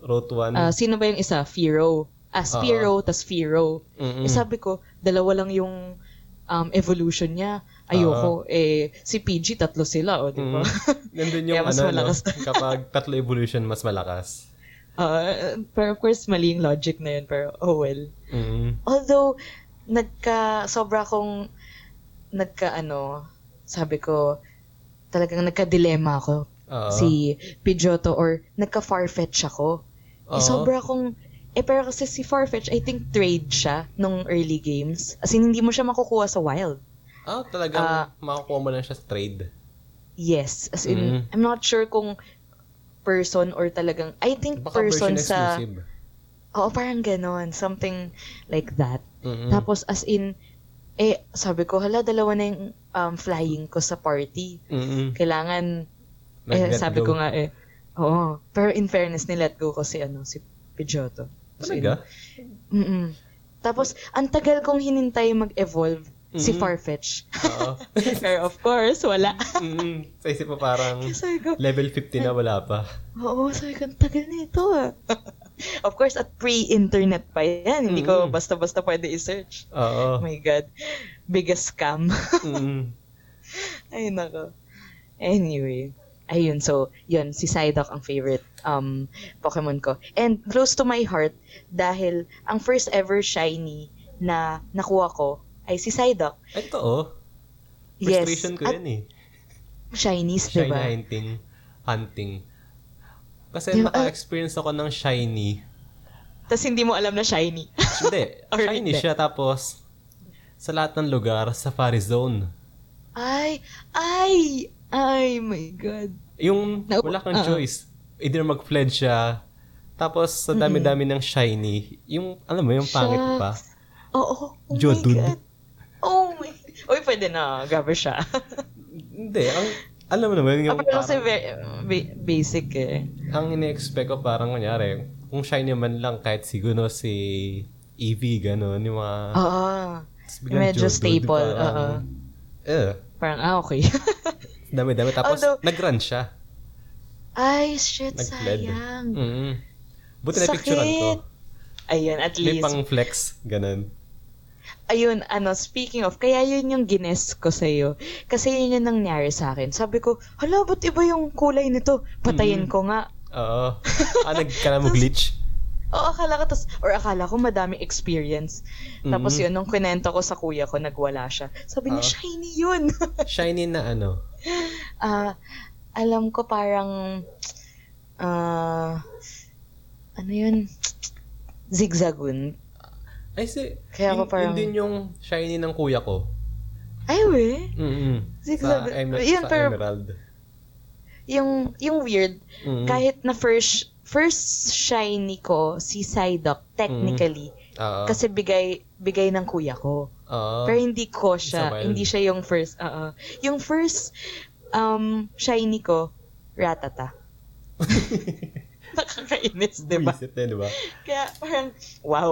Speaker 1: Route 1.
Speaker 2: ah, sino ba yung isa? Firo. Ah, Spiro, tas Firo.
Speaker 1: Mm-mm.
Speaker 2: Eh sabi ko, dalawa lang yung um, evolution niya. Ayoko. Eh, si PG, tatlo sila, o, di ba?
Speaker 1: Mm. [LAUGHS] Nandun yung
Speaker 2: Kaya mas
Speaker 1: ano,
Speaker 2: malakas.
Speaker 1: no? [LAUGHS] kapag tatlo evolution, mas malakas.
Speaker 2: Ah, pero of course, mali yung logic na yun. Pero, oh well.
Speaker 1: Mm.
Speaker 2: Although, nagka, sobra akong, nagka, ano, sabi ko, talagang nagka-dilemma ako.
Speaker 1: Oo.
Speaker 2: Si Pidgeotto or nagka-farfetch ako. Eh,
Speaker 1: Oo.
Speaker 2: sobra akong, eh, pero kasi si Farfetch, I think trade siya nung early games. As in, hindi mo siya makukuha sa wild.
Speaker 1: Ah, talagang
Speaker 2: Ah.
Speaker 1: makakuha mo lang siya sa trade.
Speaker 2: Yes. As in,
Speaker 1: Mm.
Speaker 2: I'm not sure kung person or talagang, I think
Speaker 1: Baka
Speaker 2: person sa,
Speaker 1: exclusive.
Speaker 2: Oo, parang ganon. Something like that.
Speaker 1: Mm-mm.
Speaker 2: Tapos, as in, eh, sabi ko, hala, dalawa na yung um, flying ko sa party.
Speaker 1: Mm-mm.
Speaker 2: Kailangan, eh, sabi
Speaker 1: go.
Speaker 2: ko nga eh, oo. Pero in fairness, nilet go ko si, ano, si Pidgeotto.
Speaker 1: Talaga?
Speaker 2: Mm-mm. Tapos, ang tagal kong hinintay mag-evolve si
Speaker 1: Mhm.
Speaker 2: Farfetch.
Speaker 1: Oo. [LAUGHS]
Speaker 2: Pero of course, wala.
Speaker 1: Mm-mm. Sa isip mo parang [LAUGHS]
Speaker 2: ko,
Speaker 1: level 50 na wala pa.
Speaker 2: oo, sabi ko, tagal na ito ah. [LAUGHS] of course, at pre-internet pa yan. Hindi ko
Speaker 1: Mhm.
Speaker 2: basta-basta pwede i-search.
Speaker 1: Oo.
Speaker 2: Oh my God. Biggest scam.
Speaker 1: Mm-mm.
Speaker 2: Ay, nako. Anyway. Ayun, so, yun, si Psyduck ang favorite um, Pokemon ko. And close to my heart dahil ang first ever shiny na nakuha ko ay si Psyduck.
Speaker 1: Ito oh.
Speaker 2: Yes.
Speaker 1: Frustration ko
Speaker 2: At
Speaker 1: yan eh.
Speaker 2: shinies,
Speaker 1: Shiny
Speaker 2: diba?
Speaker 1: hunting. Hunting. Kasi
Speaker 2: Di ba, ah,
Speaker 1: naka-experience ako ng shiny.
Speaker 2: Tapos hindi mo alam na shiny. [LAUGHS]
Speaker 1: Hindi, [LAUGHS] shiny
Speaker 2: hindi.
Speaker 1: siya tapos sa lahat ng lugar, safari zone.
Speaker 2: ay, ay, ay, my God.
Speaker 1: Yung
Speaker 2: Na-
Speaker 1: wala kang
Speaker 2: ah.
Speaker 1: choice. Either mag-pledge siya, tapos sa dami-dami ng shiny, yung, alam mo, yung pangit pa.
Speaker 2: Oo, oh, my
Speaker 1: Jodun.
Speaker 2: God. Oh my Uy, pwede na. Grabe siya.
Speaker 1: Hindi, ang, alam mo naman, yung
Speaker 2: Ah, kasi
Speaker 1: parang,
Speaker 2: very, ba- basic eh.
Speaker 1: ang ine-expect ko parang, kunyari, kung shiny man lang kahit siguro si Eevee, gano'n, yung mga,
Speaker 2: Oo.
Speaker 1: tas biglang
Speaker 2: medyo
Speaker 1: Geodude,
Speaker 2: staple, oo.
Speaker 1: Eh,
Speaker 2: Parang, ah, okay. [LAUGHS]
Speaker 1: dami-dami. Tapos,
Speaker 2: Although-
Speaker 1: nag-run siya.
Speaker 2: Ay, shit,
Speaker 1: Nag-fled.
Speaker 2: sayang.
Speaker 1: Mm Buti na picturean ko.
Speaker 2: Ayun, at
Speaker 1: May
Speaker 2: least.
Speaker 1: pang flex, ganun.
Speaker 2: Ayun, ano, speaking of, kaya yun yung gines ko sa'yo. Kasi yun yung nangyari sa akin. Sabi ko, hala, ba't iba yung kulay nito? Patayin
Speaker 1: Mm.
Speaker 2: ko nga.
Speaker 1: Oo. [LAUGHS] ah, nagkala mo glitch?
Speaker 2: Oo, akala ko, tas, or akala ko madaming experience. Tapos
Speaker 1: Mhm.
Speaker 2: yun, nung kinento ko sa kuya ko, nagwala siya. Sabi niya,
Speaker 1: Ah.
Speaker 2: shiny yun. [LAUGHS]
Speaker 1: Shiny na ano?
Speaker 2: Ah, alam ko parang, ah, ano yun? Zigzagoon.
Speaker 1: Ay, si,
Speaker 2: Kaya ako
Speaker 1: yun,
Speaker 2: parang-
Speaker 1: yun din yung shiny ng kuya ko.
Speaker 2: Ay, we. Zigzag-
Speaker 1: Sa, emer-
Speaker 2: yun,
Speaker 1: sa
Speaker 2: pero-
Speaker 1: Emerald.
Speaker 2: Yung, yung weird,
Speaker 1: Mm-mm.
Speaker 2: kahit na first, first shiny ko, si Psyduck, technically,
Speaker 1: Oo.
Speaker 2: kasi bigay, bigay ng kuya ko.
Speaker 1: Oo.
Speaker 2: Pero hindi ko siya,
Speaker 1: wild.
Speaker 2: hindi siya yung first, oo. Yung first, um, shiny ko, Ratata. [LAUGHS] Nakakainis, di ba?
Speaker 1: Buisit din, di ba?
Speaker 2: Kaya parang, wow.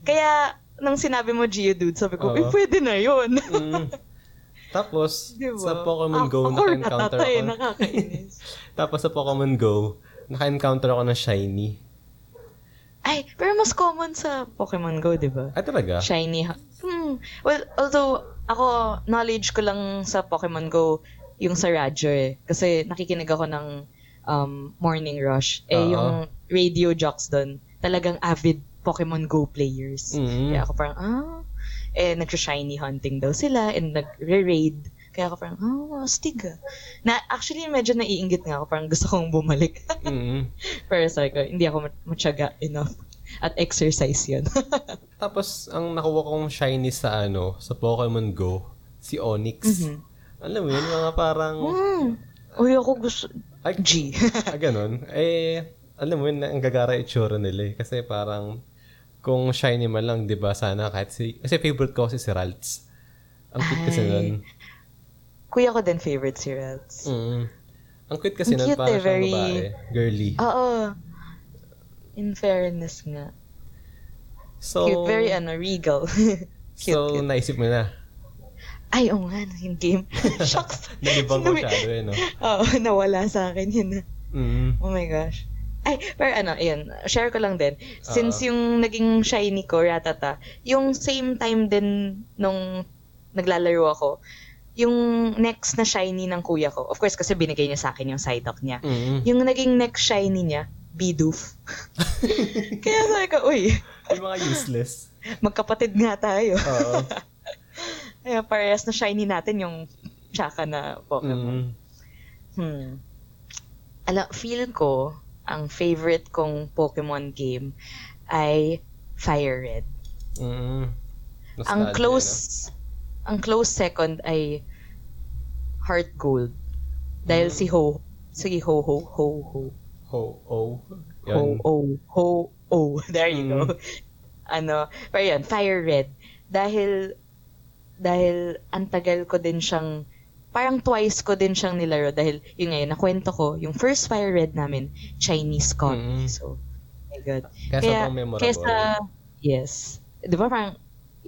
Speaker 2: Kaya, nang sinabi mo Geodude, sabi ko, eh, pwede na yun.
Speaker 1: Mm. Tapos,
Speaker 2: Di ba?
Speaker 1: sa Pokemon Go,
Speaker 2: Ako-
Speaker 1: naka-encounter
Speaker 2: ako.
Speaker 1: ako.
Speaker 2: nakakainis. [LAUGHS]
Speaker 1: Tapos sa Pokemon Go, naka-encounter ako ng shiny.
Speaker 2: Ay, pero mas common sa Pokemon Go, di ba?
Speaker 1: Ay, talaga?
Speaker 2: Shiny. ha- Hmm. Well, although, ako, knowledge ko lang sa Pokemon Go, yung sa radyo eh. Kasi nakikinig ako ng um, Morning Rush. Eh,
Speaker 1: Oo.
Speaker 2: yung radio jocks doon, talagang avid Pokemon Go players.
Speaker 1: Mm.
Speaker 2: Kaya ako parang, ah, eh, nag-shiny hunting daw sila and nag-raid. Kaya ako parang, ah, astig ah. Na, actually, medyo naiingit nga ako. Parang gusto kong bumalik. [LAUGHS]
Speaker 1: Mm.
Speaker 2: Pero sabi ko, hindi ako mat- matyaga enough. At exercise yun. [LAUGHS]
Speaker 1: Tapos, ang nakuha kong shiny sa ano, sa Pokemon Go, si Onyx.
Speaker 2: Mhm.
Speaker 1: Alam mo yun, mga parang,
Speaker 2: Hmm. Uy, ako gusto...
Speaker 1: ay,
Speaker 2: G.
Speaker 1: ah, ganun. Eh, alam mo yun, ang gagara itsura nila eh. Kasi parang, kung shiny man lang, di ba, sana kahit si, kasi favorite ko kasi si Ralts. Ang cute kasi nun.
Speaker 2: Kuya ko din favorite si Rels.
Speaker 1: Mm. Ang cute kasi
Speaker 2: Ang
Speaker 1: nun,
Speaker 2: cute
Speaker 1: parang
Speaker 2: eh,
Speaker 1: siyang
Speaker 2: very-
Speaker 1: babae. Girly.
Speaker 2: Oo. In fairness nga.
Speaker 1: So,
Speaker 2: cute, very ano, regal. [LAUGHS] cute,
Speaker 1: so,
Speaker 2: cute.
Speaker 1: naisip mo na.
Speaker 2: Ay, oo nga, yung game. [LAUGHS] Shucks.
Speaker 1: Nalibang ko masyado eh, no? [LAUGHS]
Speaker 2: Oo, nawala sa akin yun.
Speaker 1: Mm.
Speaker 2: Oh my gosh. Ay, pero ano, ayun, share ko lang din. Since yung naging shiny ko, Ratata, yung same time din nung naglalaro ako, yung next na shiny ng kuya ko, of course kasi binigay niya sa akin yung Psyduck niya.
Speaker 1: Mm.
Speaker 2: Yung naging next shiny niya, Bidoof. [LAUGHS] Kaya sabi ko, uy,
Speaker 1: Yung mga useless.
Speaker 2: magkapatid nga tayo.
Speaker 1: Oo.
Speaker 2: Kaya parehas na shiny natin yung tsaka na
Speaker 1: Mm.
Speaker 2: Pokemon. Hmm. Alam, feel ko, ang favorite kong Pokemon game ay Fire Red.
Speaker 1: Mm.
Speaker 2: ang
Speaker 1: Nostalgia,
Speaker 2: close, ang close second ay Heart Gold. Dahil
Speaker 1: Mm.
Speaker 2: si Ho, si Ho Ho Ho Ho.
Speaker 1: no? Ho.
Speaker 2: Ho
Speaker 1: Yan.
Speaker 2: Oh Ho Oh. [LAUGHS] There you
Speaker 1: Mm.
Speaker 2: go. Ano, pero yan, Fire Red. Dahil, dahil ang tagal ko din siyang, parang twice ko din siyang nilaro dahil yun ngayon, nakwento ko, yung first Fire Red namin, Chinese copy.
Speaker 1: Mm.
Speaker 2: So, oh my God.
Speaker 1: Kaya, sobrang memorable.
Speaker 2: Kesa, yes. Di ba parang,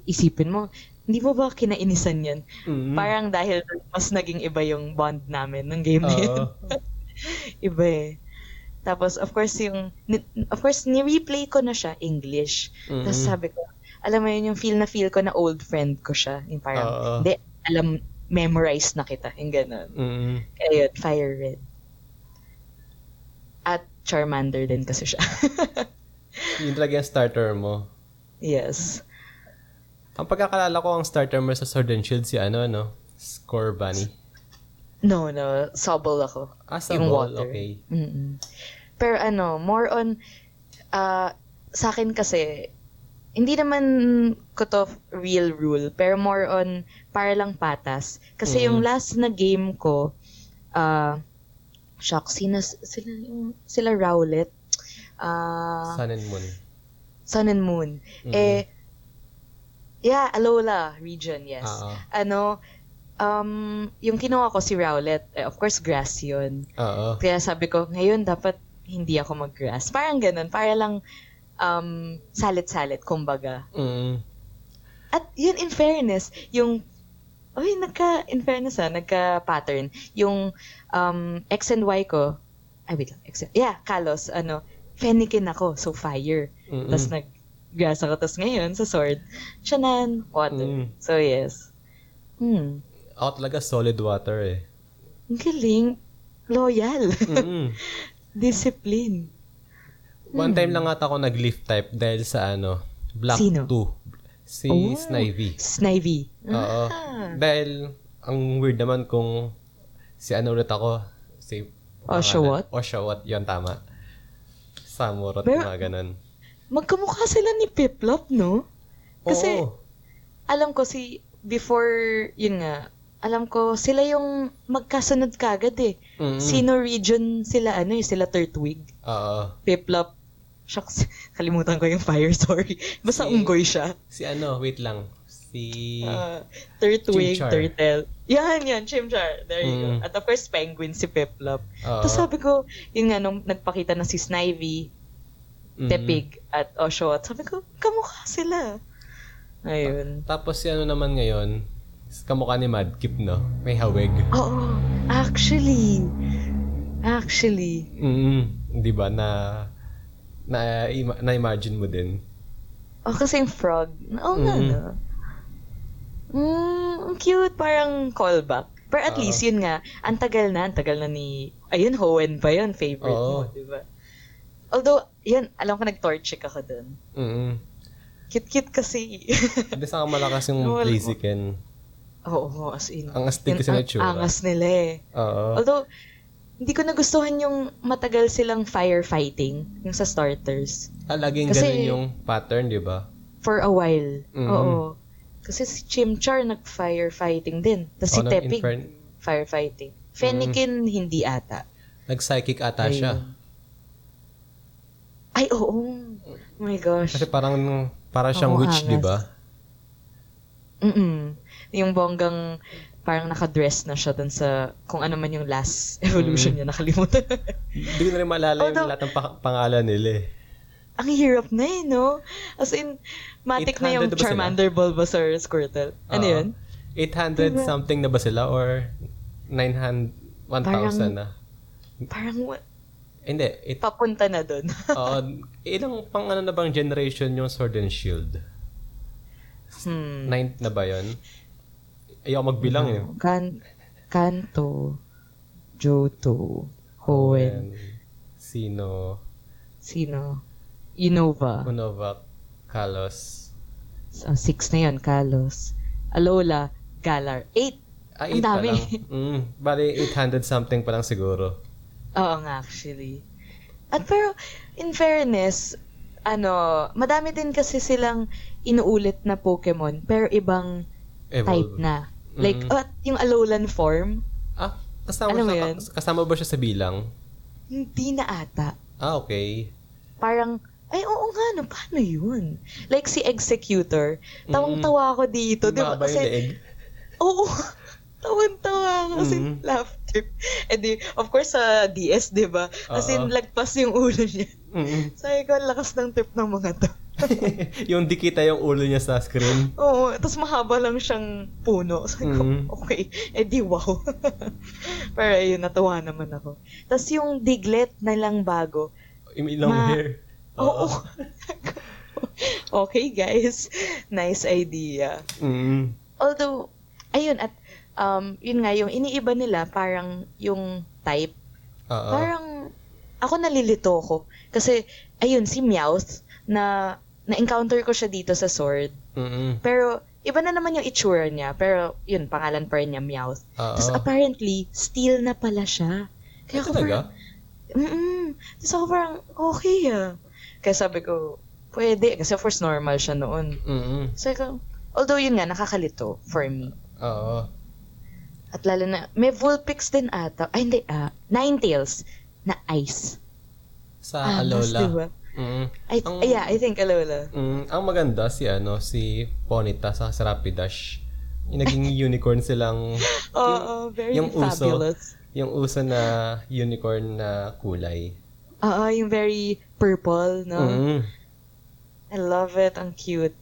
Speaker 2: isipin mo, hindi mo ba kinainisan yan?
Speaker 1: Mm.
Speaker 2: Parang dahil mas naging iba yung bond namin ng game na yun. [LAUGHS] Iba eh. Tapos, of course, yung, of course, ni-replay ko na siya English.
Speaker 1: Mm.
Speaker 2: Tapos sabi ko, alam mo yun, yung feel na feel ko na old friend ko siya. Yung parang, hindi, alam, memorize na kita. Yung gano'n.
Speaker 1: Mm.
Speaker 2: Kaya yun, Fire Red. At Charmander din kasi siya. [LAUGHS]
Speaker 1: Yun talaga yung starter mo.
Speaker 2: yes.
Speaker 1: Ang pagkakalala ko, ang starter mo sa Sword and Shield si ano, no? Score Bunny.
Speaker 2: No, no. Sobble ako.
Speaker 1: Ah, sa
Speaker 2: yung water.
Speaker 1: okay.
Speaker 2: Mm-mm. Pero ano, more on, uh, sa akin kasi, hindi naman ko to real rule, pero more on, para lang patas. Kasi
Speaker 1: Mm.
Speaker 2: yung last na game ko, uh, shock, sino, sila, yung, sila Rowlet, uh,
Speaker 1: Sun and Moon.
Speaker 2: Sun and Moon.
Speaker 1: Mhm.
Speaker 2: Eh, yeah, Alola region, yes.
Speaker 1: Oo.
Speaker 2: Ano, um, yung kinuha ko si Rowlet, eh, of course, grass yun.
Speaker 1: Oo.
Speaker 2: Kaya sabi ko, ngayon dapat hindi ako mag-grass. Parang ganun, para lang um, salit-salit, kumbaga.
Speaker 1: Mm.
Speaker 2: At yun, in fairness, yung, Uy, nagka, in fairness ah, nagka-pattern. Yung um, X and Y ko, ay wait lang, X, yeah, Kalos, ano, Fennekin ako, so fire.
Speaker 1: Mm-mm.
Speaker 2: Tapos nag-grass ako, tapos ngayon, sa sword, Shanan, water.
Speaker 1: Mm.
Speaker 2: So yes. Hmm.
Speaker 1: Ako talaga solid water eh.
Speaker 2: Ang galing. Loyal.
Speaker 1: Mm-mm. [LAUGHS]
Speaker 2: Discipline.
Speaker 1: One time lang ata ako nag-leaf type dahil sa ano, Black
Speaker 2: Sino?
Speaker 1: 2. Si
Speaker 2: Oh.
Speaker 1: Snivy.
Speaker 2: Snivy.
Speaker 1: Oo.
Speaker 2: Ah.
Speaker 1: Dahil, ang weird naman kung si ano ulit ako, si...
Speaker 2: Oshawott?
Speaker 1: Oshawott, yun tama. Samurot,
Speaker 2: Pero-
Speaker 1: mga ganun.
Speaker 2: Magkamukha sila ni Piplop, no? Kasi,
Speaker 1: Oo.
Speaker 2: alam ko si, before, yun nga, alam ko, sila yung magkasunod kagad eh.
Speaker 1: Mm-mm.
Speaker 2: Sino region sila, ano eh, sila Turtwig.
Speaker 1: Oo.
Speaker 2: Piplop. Shucks, [LAUGHS] kalimutan ko yung fire, [LAUGHS] sorry. Basta
Speaker 1: Si-
Speaker 2: unggoy siya.
Speaker 1: Si ano, wait lang. Si...
Speaker 2: Uh, Turtwig,
Speaker 1: Chimchar.
Speaker 2: Turtle. Yan, yan, Chimchar. There you
Speaker 1: Mm.
Speaker 2: go. At of course, Penguin, si Piplop.
Speaker 1: Oo.
Speaker 2: Tapos sabi ko, yun nga, nung nagpakita na si Snivy,
Speaker 1: Mm.
Speaker 2: Tepig, at Oshawott, sabi ko, kamukha sila. Ayun.
Speaker 1: Tapos si ano naman ngayon, kamukha ni Madkip, no? May hawig.
Speaker 2: Oo, actually. Actually.
Speaker 1: Mm Di ba? Na... Na, ima- na-imagine mo din.
Speaker 2: Oh, kasi yung frog. Oo nga,
Speaker 1: Mm.
Speaker 2: no? Mm, ang cute. Parang callback. Pero at
Speaker 1: Oo.
Speaker 2: least, yun nga, ang tagal na, ang tagal na ni, ayun, Hoenn pa yun, favorite
Speaker 1: Oo.
Speaker 2: mo, di ba? Although, yun, alam ko nag-torchic ako dun.
Speaker 1: Mm
Speaker 2: Cute-cute kasi. [LAUGHS]
Speaker 1: Hindi sa malakas yung
Speaker 2: Wala-
Speaker 1: Blaziken.
Speaker 2: Oo, as in.
Speaker 1: Ang astig
Speaker 2: Yun,
Speaker 1: kasi na
Speaker 2: ang
Speaker 1: tsura.
Speaker 2: Angas nila eh.
Speaker 1: Oo.
Speaker 2: Although, hindi ko nagustuhan yung matagal silang firefighting, yung sa starters.
Speaker 1: Ah, laging
Speaker 2: Kasi-
Speaker 1: ganun yung pattern, di ba?
Speaker 2: For a while.
Speaker 1: Mhm.
Speaker 2: Oo. Kasi si Chimchar nag-firefighting din. Tapos si
Speaker 1: Oo,
Speaker 2: Tepig,
Speaker 1: nag-infern-
Speaker 2: firefighting. Fennekin, hindi ata.
Speaker 1: Nag-psychic ata
Speaker 2: Ayun.
Speaker 1: siya.
Speaker 2: Ay, oo. Oh my gosh.
Speaker 1: Kasi parang, parang siyang
Speaker 2: Oo,
Speaker 1: witch, di ba?
Speaker 2: Mm-mm. Yung bonggang parang nakadress na siya dun sa kung ano man yung last [LAUGHS] evolution niya, nakalimutan.
Speaker 1: Hindi ko na rin maalala yung lahat ng pa- pangalan nila eh.
Speaker 2: Ang hirap na eh, no? As in, matik
Speaker 1: 800
Speaker 2: na yung? Charmander, Bulbasaur, Squirtle. Ano
Speaker 1: Oo.
Speaker 2: yun?
Speaker 1: 800
Speaker 2: Diba?
Speaker 1: something na ba sila or 900, 1,000
Speaker 2: Parang-
Speaker 1: na?
Speaker 2: Parang wa-
Speaker 1: Hindi, it,
Speaker 2: papunta na dun. [LAUGHS]
Speaker 1: Oo, ilang pang ano na bang generation yung Sword and Shield?
Speaker 2: hmm.
Speaker 1: Ninth na ba yun? Ayoko magbilang eh.
Speaker 2: Kan Kanto, Johto, Hoenn,
Speaker 1: Sino,
Speaker 2: sino? Innova.
Speaker 1: Unova, Kalos.
Speaker 2: Uh, six na yun, Kalos. Alola, Galar. Eight.
Speaker 1: Ah,
Speaker 2: Ang
Speaker 1: 8 pa
Speaker 2: dami.
Speaker 1: lang. [LAUGHS] Mm, bali, 800 something pa lang siguro.
Speaker 2: Oo nga, actually. At pero, in fairness, ano, madami din kasi silang inuulit na Pokemon, pero ibang type
Speaker 1: Evolve.
Speaker 2: na. Like,
Speaker 1: Mm.
Speaker 2: at yung Alolan form,
Speaker 1: Ah, kasama,
Speaker 2: Alam
Speaker 1: siya, kasama ba siya sa bilang?
Speaker 2: hindi na ata.
Speaker 1: Ah, okay.
Speaker 2: Parang, ay, oo nga, no, paano yun? Like si Executor, tawang-tawa ako dito, di ba? Kasi,
Speaker 1: leeg.
Speaker 2: oo, [LAUGHS] tawang-tawa ako kasi
Speaker 1: Mm.
Speaker 2: laugh trip. And di, of course, sa DS, di ba? As in,
Speaker 1: Oo.
Speaker 2: lagpas yung ulo niya.
Speaker 1: Mm.
Speaker 2: Sabi ko, lakas ng trip ng mga to. [LAUGHS]
Speaker 1: yung dikita yung ulo niya sa screen.
Speaker 2: Oo, tapos mahaba lang siyang puno. [LAUGHS] Sabi ko,
Speaker 1: Mm.
Speaker 2: okay, eh di wow. [LAUGHS] Pero ayun, natuwa naman ako. Tapos yung diglet na lang bago,
Speaker 1: ilong
Speaker 2: Ma-
Speaker 1: hair.
Speaker 2: Oo. okay, guys. Nice idea.
Speaker 1: Mm.
Speaker 2: Although, ayun, at um, yun nga, yung iniiba nila, parang yung type,
Speaker 1: Oo.
Speaker 2: parang ako nalilito ko. Kasi, ayun, si Meowth, na na-encounter ko siya dito sa sword.
Speaker 1: Mm-mm.
Speaker 2: Pero, iba na naman yung itsura niya. Pero, yun, pangalan pa rin niya, Meowth.
Speaker 1: Oo.
Speaker 2: Tapos, apparently, steel na pala siya.
Speaker 1: Ay,
Speaker 2: ako
Speaker 1: talaga?
Speaker 2: parang- mm Tapos ako parang, okay ah. Kaya sabi ko, pwede. Kasi of course, normal siya noon.
Speaker 1: Mm-mm.
Speaker 2: So, ko, although yun nga, nakakalito for me.
Speaker 1: Oo.
Speaker 2: At lalo na, may Vulpix din ata. Ay, hindi, ah, Ninetales na ice.
Speaker 1: Sa
Speaker 2: Ah,
Speaker 1: Alola.
Speaker 2: diba?
Speaker 1: Mm.
Speaker 2: I,
Speaker 1: Ang-
Speaker 2: yeah, I think Alola.
Speaker 1: Mm, ang maganda si ano si Ponita sa Rapidash. Yung naging [LAUGHS] unicorn silang
Speaker 2: Oo, very
Speaker 1: yung uso.
Speaker 2: fabulous.
Speaker 1: yung uso na unicorn na kulay.
Speaker 2: Oo, yung very purple, no?
Speaker 1: Mm.
Speaker 2: I love it. Ang cute.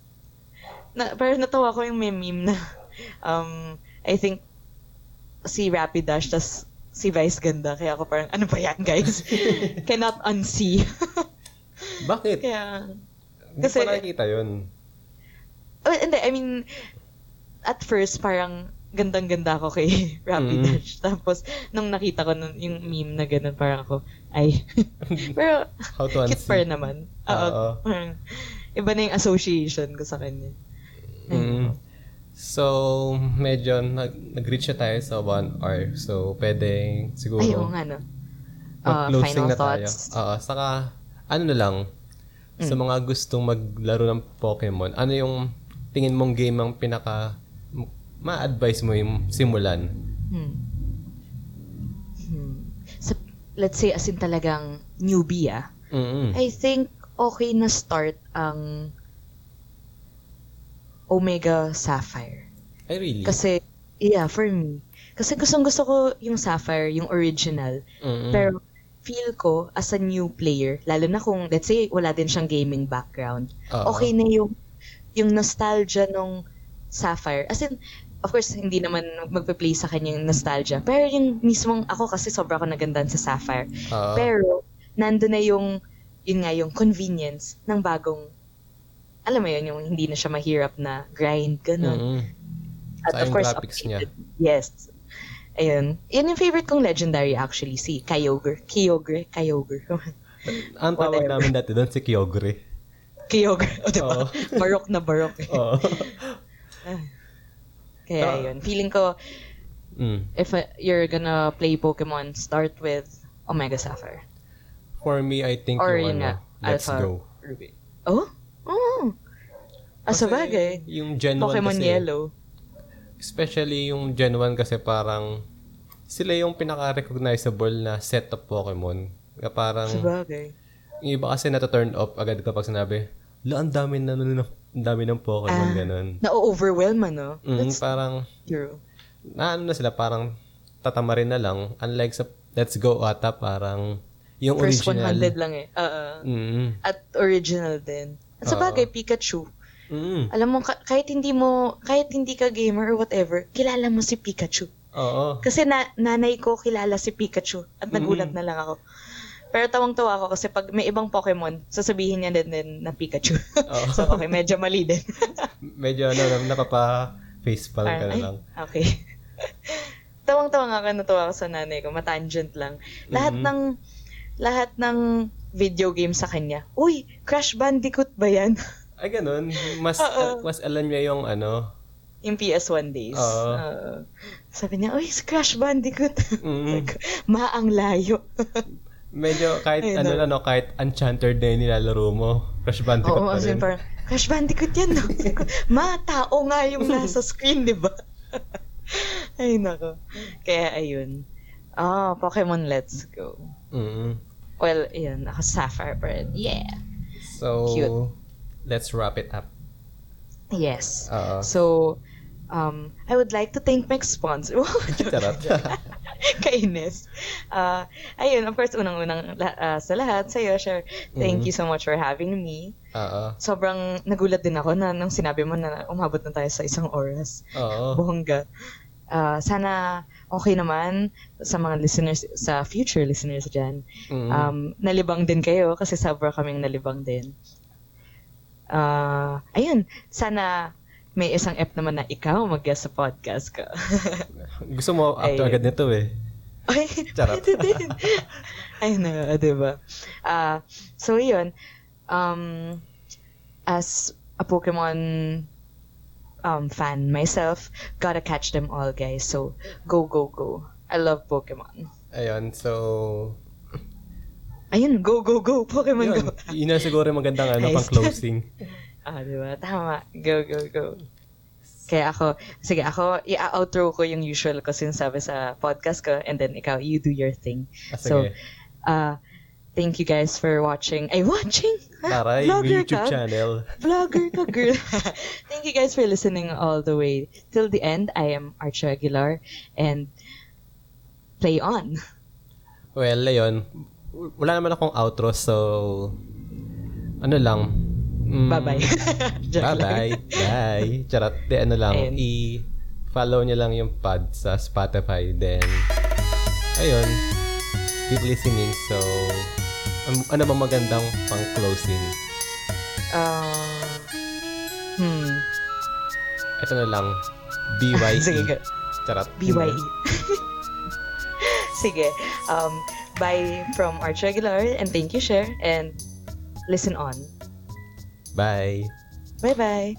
Speaker 2: Na, pero natawa ko yung may meme na, [LAUGHS] um, I think, si Rapidash, tas si Vice ganda. Kaya ako parang, ano ba yan, guys? [LAUGHS] Cannot unsee.
Speaker 1: Bakit?
Speaker 2: Kaya,
Speaker 1: Hindi
Speaker 2: kasi-
Speaker 1: ko nakikita yun.
Speaker 2: oh, hindi, I mean, at first, parang, gandang-ganda ako kay [LAUGHS] Rapidash. Tapos, nung nakita ko nun, yung meme na ganun, parang ako, ay. [LAUGHS] pero,
Speaker 1: How to
Speaker 2: cute pa naman. Oo. Parang, iba na yung association ko sa kanya.
Speaker 1: Mm. So, medyo nag, nag-reach na tayo sa one hour. So, pwede siguro
Speaker 2: Ay, oo nga, no? Uh, final
Speaker 1: na tayo.
Speaker 2: thoughts?
Speaker 1: Oo, saka, ano na lang, sa
Speaker 2: Mm.
Speaker 1: mga gustong maglaro ng Pokemon, ano yung tingin mong game ang pinaka ma-advise mo yung simulan?
Speaker 2: Hmm. Hmm. So, let's say, as in talagang newbie, ah.
Speaker 1: Mm-mm.
Speaker 2: I think, okay na start ang Omega Sapphire.
Speaker 1: Ay, really?
Speaker 2: Kasi, yeah, for me. Kasi gustong gusto ko yung Sapphire, yung original.
Speaker 1: Mm-mm.
Speaker 2: Pero, feel ko, as a new player, lalo na kung, let's say, wala din siyang gaming background,
Speaker 1: Oo.
Speaker 2: okay na yung, yung nostalgia nung Sapphire. As in, of course, hindi naman magpe-play sa kanya yung nostalgia. Pero yung mismong ako kasi sobra ako nagandahan sa Sapphire.
Speaker 1: Oo.
Speaker 2: Pero, nando na yung, yun nga, yung convenience ng bagong, alam mo yun, yung hindi na siya mahirap na grind, ganun.
Speaker 1: Mm-mm.
Speaker 2: At
Speaker 1: Sa
Speaker 2: of course,
Speaker 1: graphics niya.
Speaker 2: updated. Yes. Ayun. Yan yung favorite kong legendary actually, si Kyogre. Kyogre? Kyogre. [LAUGHS]
Speaker 1: Ang tawag namin dati doon si Kyogre.
Speaker 2: Kyogre. [LAUGHS] O, diba?
Speaker 1: Oo. [LAUGHS]
Speaker 2: barok na barok. eh.
Speaker 1: Oo.
Speaker 2: Kaya
Speaker 1: Ah.
Speaker 2: yun. Feeling ko,
Speaker 1: mm.
Speaker 2: if uh, you're gonna play Pokemon, start with Omega Sapphire.
Speaker 1: For me, I think
Speaker 2: Or
Speaker 1: yung
Speaker 2: yun
Speaker 1: ano,
Speaker 2: nga,
Speaker 1: let's
Speaker 2: Alpha
Speaker 1: go.
Speaker 2: Ruby. Oh? Oh. Ah, sa
Speaker 1: Kasi
Speaker 2: bagay.
Speaker 1: Yung Gen 1
Speaker 2: Pokemon
Speaker 1: kasi,
Speaker 2: Yellow.
Speaker 1: Especially yung Gen 1 kasi parang sila yung pinaka-recognizable na set of Pokemon. Kaya parang,
Speaker 2: Sa bagay.
Speaker 1: yung iba kasi nata-turn off agad kapag sinabi, la, ang dami na, na, ang dami ng Pokemon,
Speaker 2: Ah.
Speaker 1: ganun.
Speaker 2: Na-overwhelm, ano?
Speaker 1: Mm,
Speaker 2: That's
Speaker 1: parang,
Speaker 2: true.
Speaker 1: na ano na sila, parang tatamarin na lang. Unlike sa Let's Go ata, parang yung
Speaker 2: First
Speaker 1: original.
Speaker 2: 100 lang eh. Oo.
Speaker 1: Mm,
Speaker 2: At original din. At sa
Speaker 1: Oo.
Speaker 2: bagay, Pikachu.
Speaker 1: Mm,
Speaker 2: Alam mo, ka- kahit hindi mo, kahit hindi ka gamer or whatever, kilala mo si Pikachu.
Speaker 1: oo.
Speaker 2: Kasi na, nanay ko kilala si Pikachu. At nagulat
Speaker 1: Mm.
Speaker 2: na lang ako. Pero tawang-tawa ako kasi pag may ibang Pokemon, sasabihin niya din, din na Pikachu.
Speaker 1: Oo. [LAUGHS]
Speaker 2: so, okay, medyo mali din. [LAUGHS]
Speaker 1: Medyo ano, napapa facepalm ka na
Speaker 2: ay,
Speaker 1: lang.
Speaker 2: okay. [LAUGHS] Tawang-tawa nga ako, natuwa ako sa nanay ko. Matangent lang. Lahat
Speaker 1: Mhm.
Speaker 2: ng, lahat ng video game sa kanya, Uy, Crash Bandicoot ba yan?
Speaker 1: Ay, ganun. Mas,
Speaker 2: Oo.
Speaker 1: mas alam niya yung ano.
Speaker 2: Yung PS1 days.
Speaker 1: Oo.
Speaker 2: Oo. sabi niya, Uy, Crash Bandicoot.
Speaker 1: Mm. [LAUGHS]
Speaker 2: Like, Ma, ang layo. [LAUGHS]
Speaker 1: Medyo kahit
Speaker 2: Ay,
Speaker 1: ano
Speaker 2: no.
Speaker 1: na, no, kahit Enchanted na yung nilalaro mo, Crash Bandicoot
Speaker 2: Oo,
Speaker 1: pa rin.
Speaker 2: parang, Crash Bandicoot yan, no? [LAUGHS] Ma, tao nga yung nasa screen, di ba? Ay, nako. Kaya, ayun. Ah, Pokemon Let's Go.
Speaker 1: Mm.
Speaker 2: Well, ayun, ako Sapphire pa rin. Yeah.
Speaker 1: So,
Speaker 2: Cute.
Speaker 1: Let's wrap it up.
Speaker 2: Yes.
Speaker 1: Oo.
Speaker 2: So, um, I would like to thank my sponsor. [LAUGHS]
Speaker 1: Charot. [LAUGHS]
Speaker 2: Kainis. Uh, ayun, of course, unang-unang ah, sa lahat, sa'yo, Sher, thank
Speaker 1: Mhm.
Speaker 2: you so much for having me.
Speaker 1: Oo.
Speaker 2: Sobrang nagulat din ako na nang sinabi mo na umabot na tayo sa isang oras.
Speaker 1: Oo.
Speaker 2: Bongga. Ah, sana okay naman sa mga listeners, sa future listeners dyan.
Speaker 1: Mm.
Speaker 2: Um, nalibang din kayo kasi sobra kaming nalibang din. Ah, ayun, sana may isang F naman na ikaw mag-guest sa podcast ka. [LAUGHS]
Speaker 1: Gusto mo after
Speaker 2: Ayun.
Speaker 1: agad nito eh.
Speaker 2: Ay, [LAUGHS]
Speaker 1: Charot.
Speaker 2: pwede din. Ay, na, diba? Ah, so, yun. Um, as a Pokemon um, fan myself, gotta catch them all, guys. So, go, go, go. I love Pokemon.
Speaker 1: Ayun, so
Speaker 2: Ayun, go, go, go, Pokemon
Speaker 1: Yun,
Speaker 2: Go.
Speaker 1: yun na siguro magandang ano, pang closing. [LAUGHS]
Speaker 2: Ah, di ba? Tama. Go, go, go. Kaya ako, sige, ako, i-outro ko yung usual ko sinasabi sa podcast ko and then ikaw, you do your thing.
Speaker 1: Ah,
Speaker 2: So, uh, thank you guys for watching. Ay, watching? [LAUGHS]
Speaker 1: Taray,
Speaker 2: Vlogger
Speaker 1: YouTube
Speaker 2: ka?
Speaker 1: channel. [LAUGHS]
Speaker 2: Vlogger ka, girl. thank you guys for listening all the way till the end. I am Archie Aguilar and play on.
Speaker 1: Well, ayun. Wala naman akong outro, so... Ano lang. mm,
Speaker 2: Bye-bye. [LAUGHS]
Speaker 1: Bye-bye. Bye. Charot. Di, ano lang. I-follow nyo lang yung pod sa Spotify. Then, ayun. Keep listening. So, an- ano ba magandang pang closing?
Speaker 2: Uh, hmm.
Speaker 1: Ito na lang. BYE. [LAUGHS]
Speaker 2: Sige.
Speaker 1: Charot.
Speaker 2: BYE. [LAUGHS] Sige. Um, bye from Arch Aguilar and thank you, share and listen on.
Speaker 1: Bye.
Speaker 2: Bye-bye.